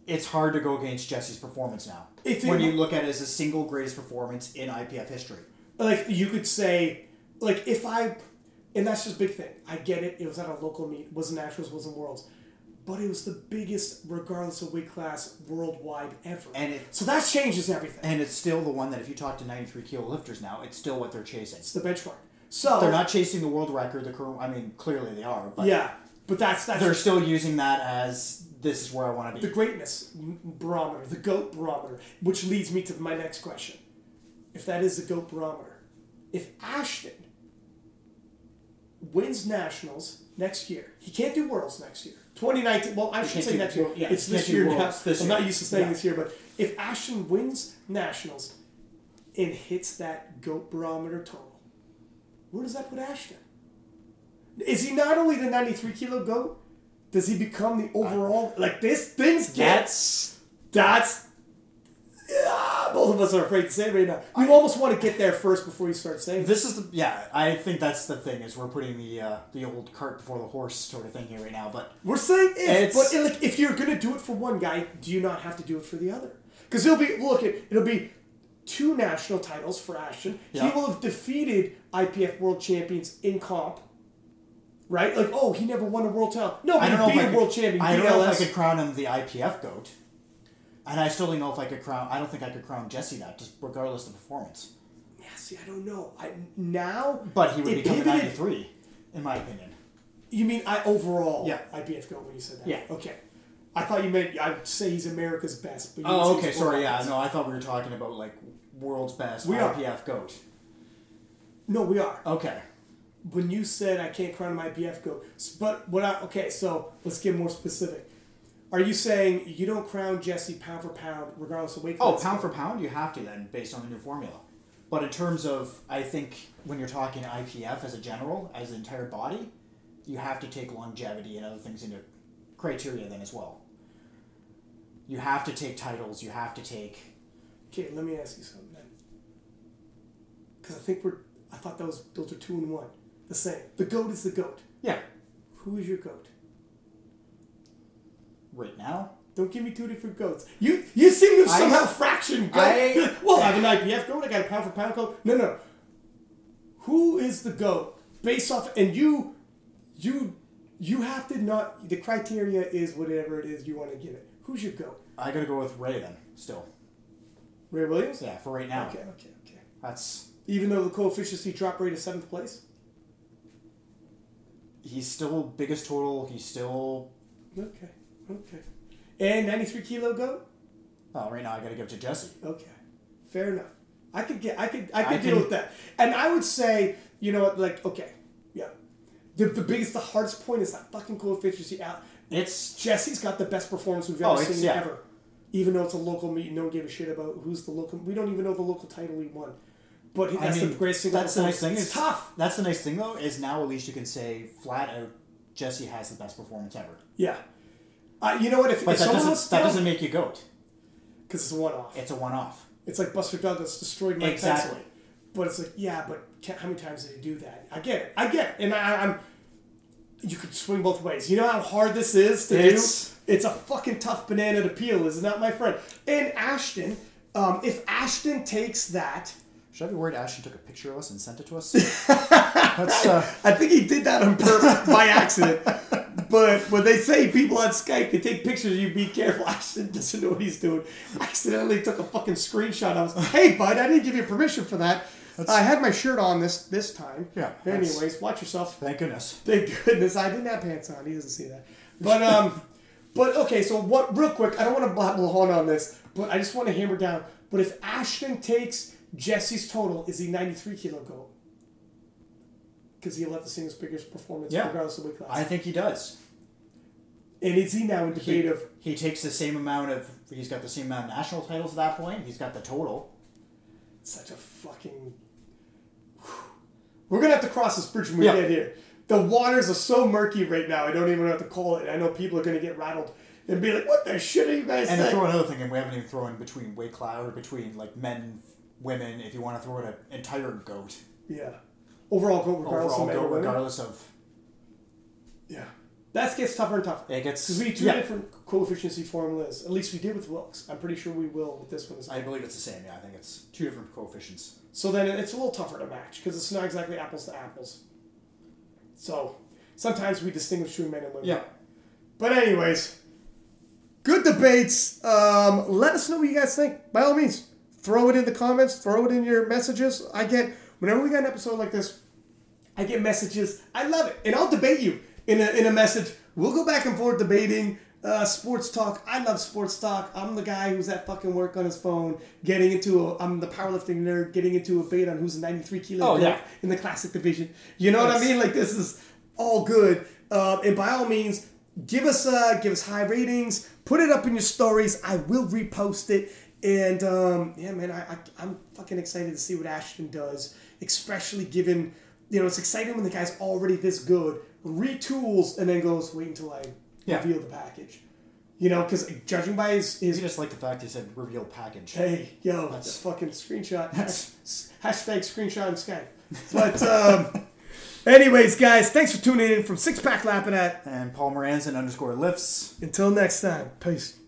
it's hard to go against Jesse's performance now. If it- when you look at it as the single greatest performance in IPF history. like you could say like if i and that's just a big thing. I get it. It was at a local meet. It wasn't nationals wasn't worlds. But it was the biggest regardless of weight class worldwide ever. And it- so that changes everything. And it's still the one that if you talk to 93 kilo lifters now, it's still what they're chasing. it's the benchmark. So They're not chasing the world record. The current, I mean, clearly they are, but yeah but that's that's they're still using that as this is where I want to be. the greatness barometer the goat barometer which leads me to my next question. If that is the goat barometer if ashton wins nationals next year. He can't do worlds next year. 2019 well i should say do- next year. yeah, it's this year now. this i'm year. not used to saying Yeah. this year but if ashton wins nationals and hits that goat barometer total where does that put ashton? Is he not only the 93 kilo goat does he become the overall like this things get That's that's yeah, both of us are afraid to say it right now. You almost want to get there first before you start saying. this is the yeah. I think that's the thing is we're putting the uh, the old cart before the horse sort of thing here right now. But We're saying if, but like, if you're gonna do it for one guy, do you not have to do it for the other? Because it'll be look, it, it'll be two national titles for Ashton. Yeah. He will have defeated IPF world champions in comp. Right? Like, oh, he never won a world title. No, I he don't know beat I a could, world champion. I don't know if I could crown him the IPF goat, and I still don't know if I could crown. I don't think I could crown Jesse that, just regardless of performance. Yeah, see, I don't know. I now, But he would become a pivoted- ninety three, in my opinion. You mean I overall? Yeah. IPF goat when you said that. Yeah. Okay. I thought you meant I'd say he's America's best. But Oh, okay. Sorry. Yeah. No, I thought we were talking about like world's best We are. IPF goat. No, we are. Okay. When you said I can't crown my IPF goat, but what I okay, so let's get more specific. Are you saying you don't crown Jesse pound for pound, regardless of weight Oh, pound for pound, you have to then, based on the new formula. But in terms of, I think when you're talking IPF as a general, as an entire body, you have to take longevity and other things into criteria then as well. You have to take titles. You have to take. Okay, let me ask you something then. Because I think we're. I thought that was those are two and one, the same. The goat is the goat. Yeah. Who is your goat? Right now, Don't give me two different goats. You you seem to I- somehow fraction goat. I- well, I have an IPF goat. I got a pound for pound goat. No, no. Who is the goat based off? And you, you, you have to not. The criteria is whatever it is you want to give it. Who's your goat? I gotta go with Ray then. Still, Ray Williams. yeah, for right now. Okay, okay, okay. That's Even though the coefficiency drop rate is seventh place. he's still biggest total. He's still. Okay, okay. And ninety three kilo goat. Oh, right now I gotta give it to Jesse. Okay, fair enough. I could get, I could, I could I deal can- with that. And I would say, you know what, like, okay, yeah. The, the biggest, the hardest point is that fucking coefficient out. It's Jesse's got the best performance we've Oh, ever it's- seen yeah. ever. Even though it's a local meet, no one gave a shit about who's the local. We don't even know the local title he won. But I that's mean, the greatest single that's the nice thing. Is It's tough. That's the nice thing though. Is now at least you can say flat out, Jesse has the best performance ever. Yeah. Uh, you know what? If, But if that doesn't that doesn't make you goat. because it's a one off. It's a one off. It's like Buster Douglas destroyed Mike Exactly. Tyson. But it's like, yeah, but how many times did he do that? I get it. I get it. And I, I'm. You could swing both ways. You know how hard this is to It's- do? It's a fucking tough banana to peel, is it not, my friend? And Ashton, um, if Ashton takes that, Should I be worried Ashton took a picture of us and sent it to us? That's uh, I think he did that on purpose by accident. But when they say people on Skype can take pictures of you, be careful. Ashton doesn't know what he's doing. Accidentally took a fucking screenshot. I was like, hey, bud, I didn't give you permission for that. I had my shirt on this this time. Yeah, that's- Anyways, watch yourself. thank goodness. Thank goodness I didn't have pants on. He doesn't see that. But um, but okay. So what? Real quick, I don't want to babble on on this, but I just want to hammer down. But if Ashton takes Jesse's total, is the ninety three kilo gold? Because he'll have the singles biggest performance Yeah. regardless of weight class. I think he does. and is he now in debate He, of? he takes the same amount of. He's got the same amount of national titles at that point. He's got the total. Such a fucking. We're gonna have to cross this bridge when we Yeah. get here. The waters are so murky right now. I don't even know what to call it. I know people are gonna get rattled and be like, "What the shit are you guys And throw another thing, and we haven't even thrown between weight class or between like men, women. If you want to throw in an entire goat, Yeah. Overall goal, regardless overall of goat, women. regardless of Yeah. That gets tougher and tougher. it gets. Because we two yeah, different coefficiency formulas. At least we did with Wilks. I'm pretty sure we will with this one as well. I believe it's the same. Yeah, I think it's two different coefficients. So then it's a little tougher to match because it's not exactly apples to apples. So sometimes we distinguish between men and women. Yeah. But anyways, good debates. Um, let us know what you guys think. By all means, throw it in the comments. Throw it in your messages. I get whenever we got an episode like this, I get messages. I love it, and I'll debate you in a in a message. We'll go back and forth debating uh, sports talk. I love sports talk. I'm the guy who's at fucking work on his phone, getting into a. I'm the powerlifting nerd, getting into a debate on who's a 93 kilo Oh, yeah. in the classic division. You know what I mean? Like this is all good. Uh, and by all means, give us uh, give us high ratings. Put it up in your stories. I will repost it. And um, yeah, man, I, I I'm fucking excited to see what Ashton does, especially given you know it's exciting when the guy's already this good, retools, and then goes wait until I Yeah. reveal the package. You know, because judging by his, his You just like the fact he said reveal package. Hey, yo, That's- fucking screenshot. Hash, hashtag screenshot in Skype. But, um, anyways, guys, thanks for tuning in from Six Pack Lapping At. And Paul Moranson underscore lifts. Until next time, peace.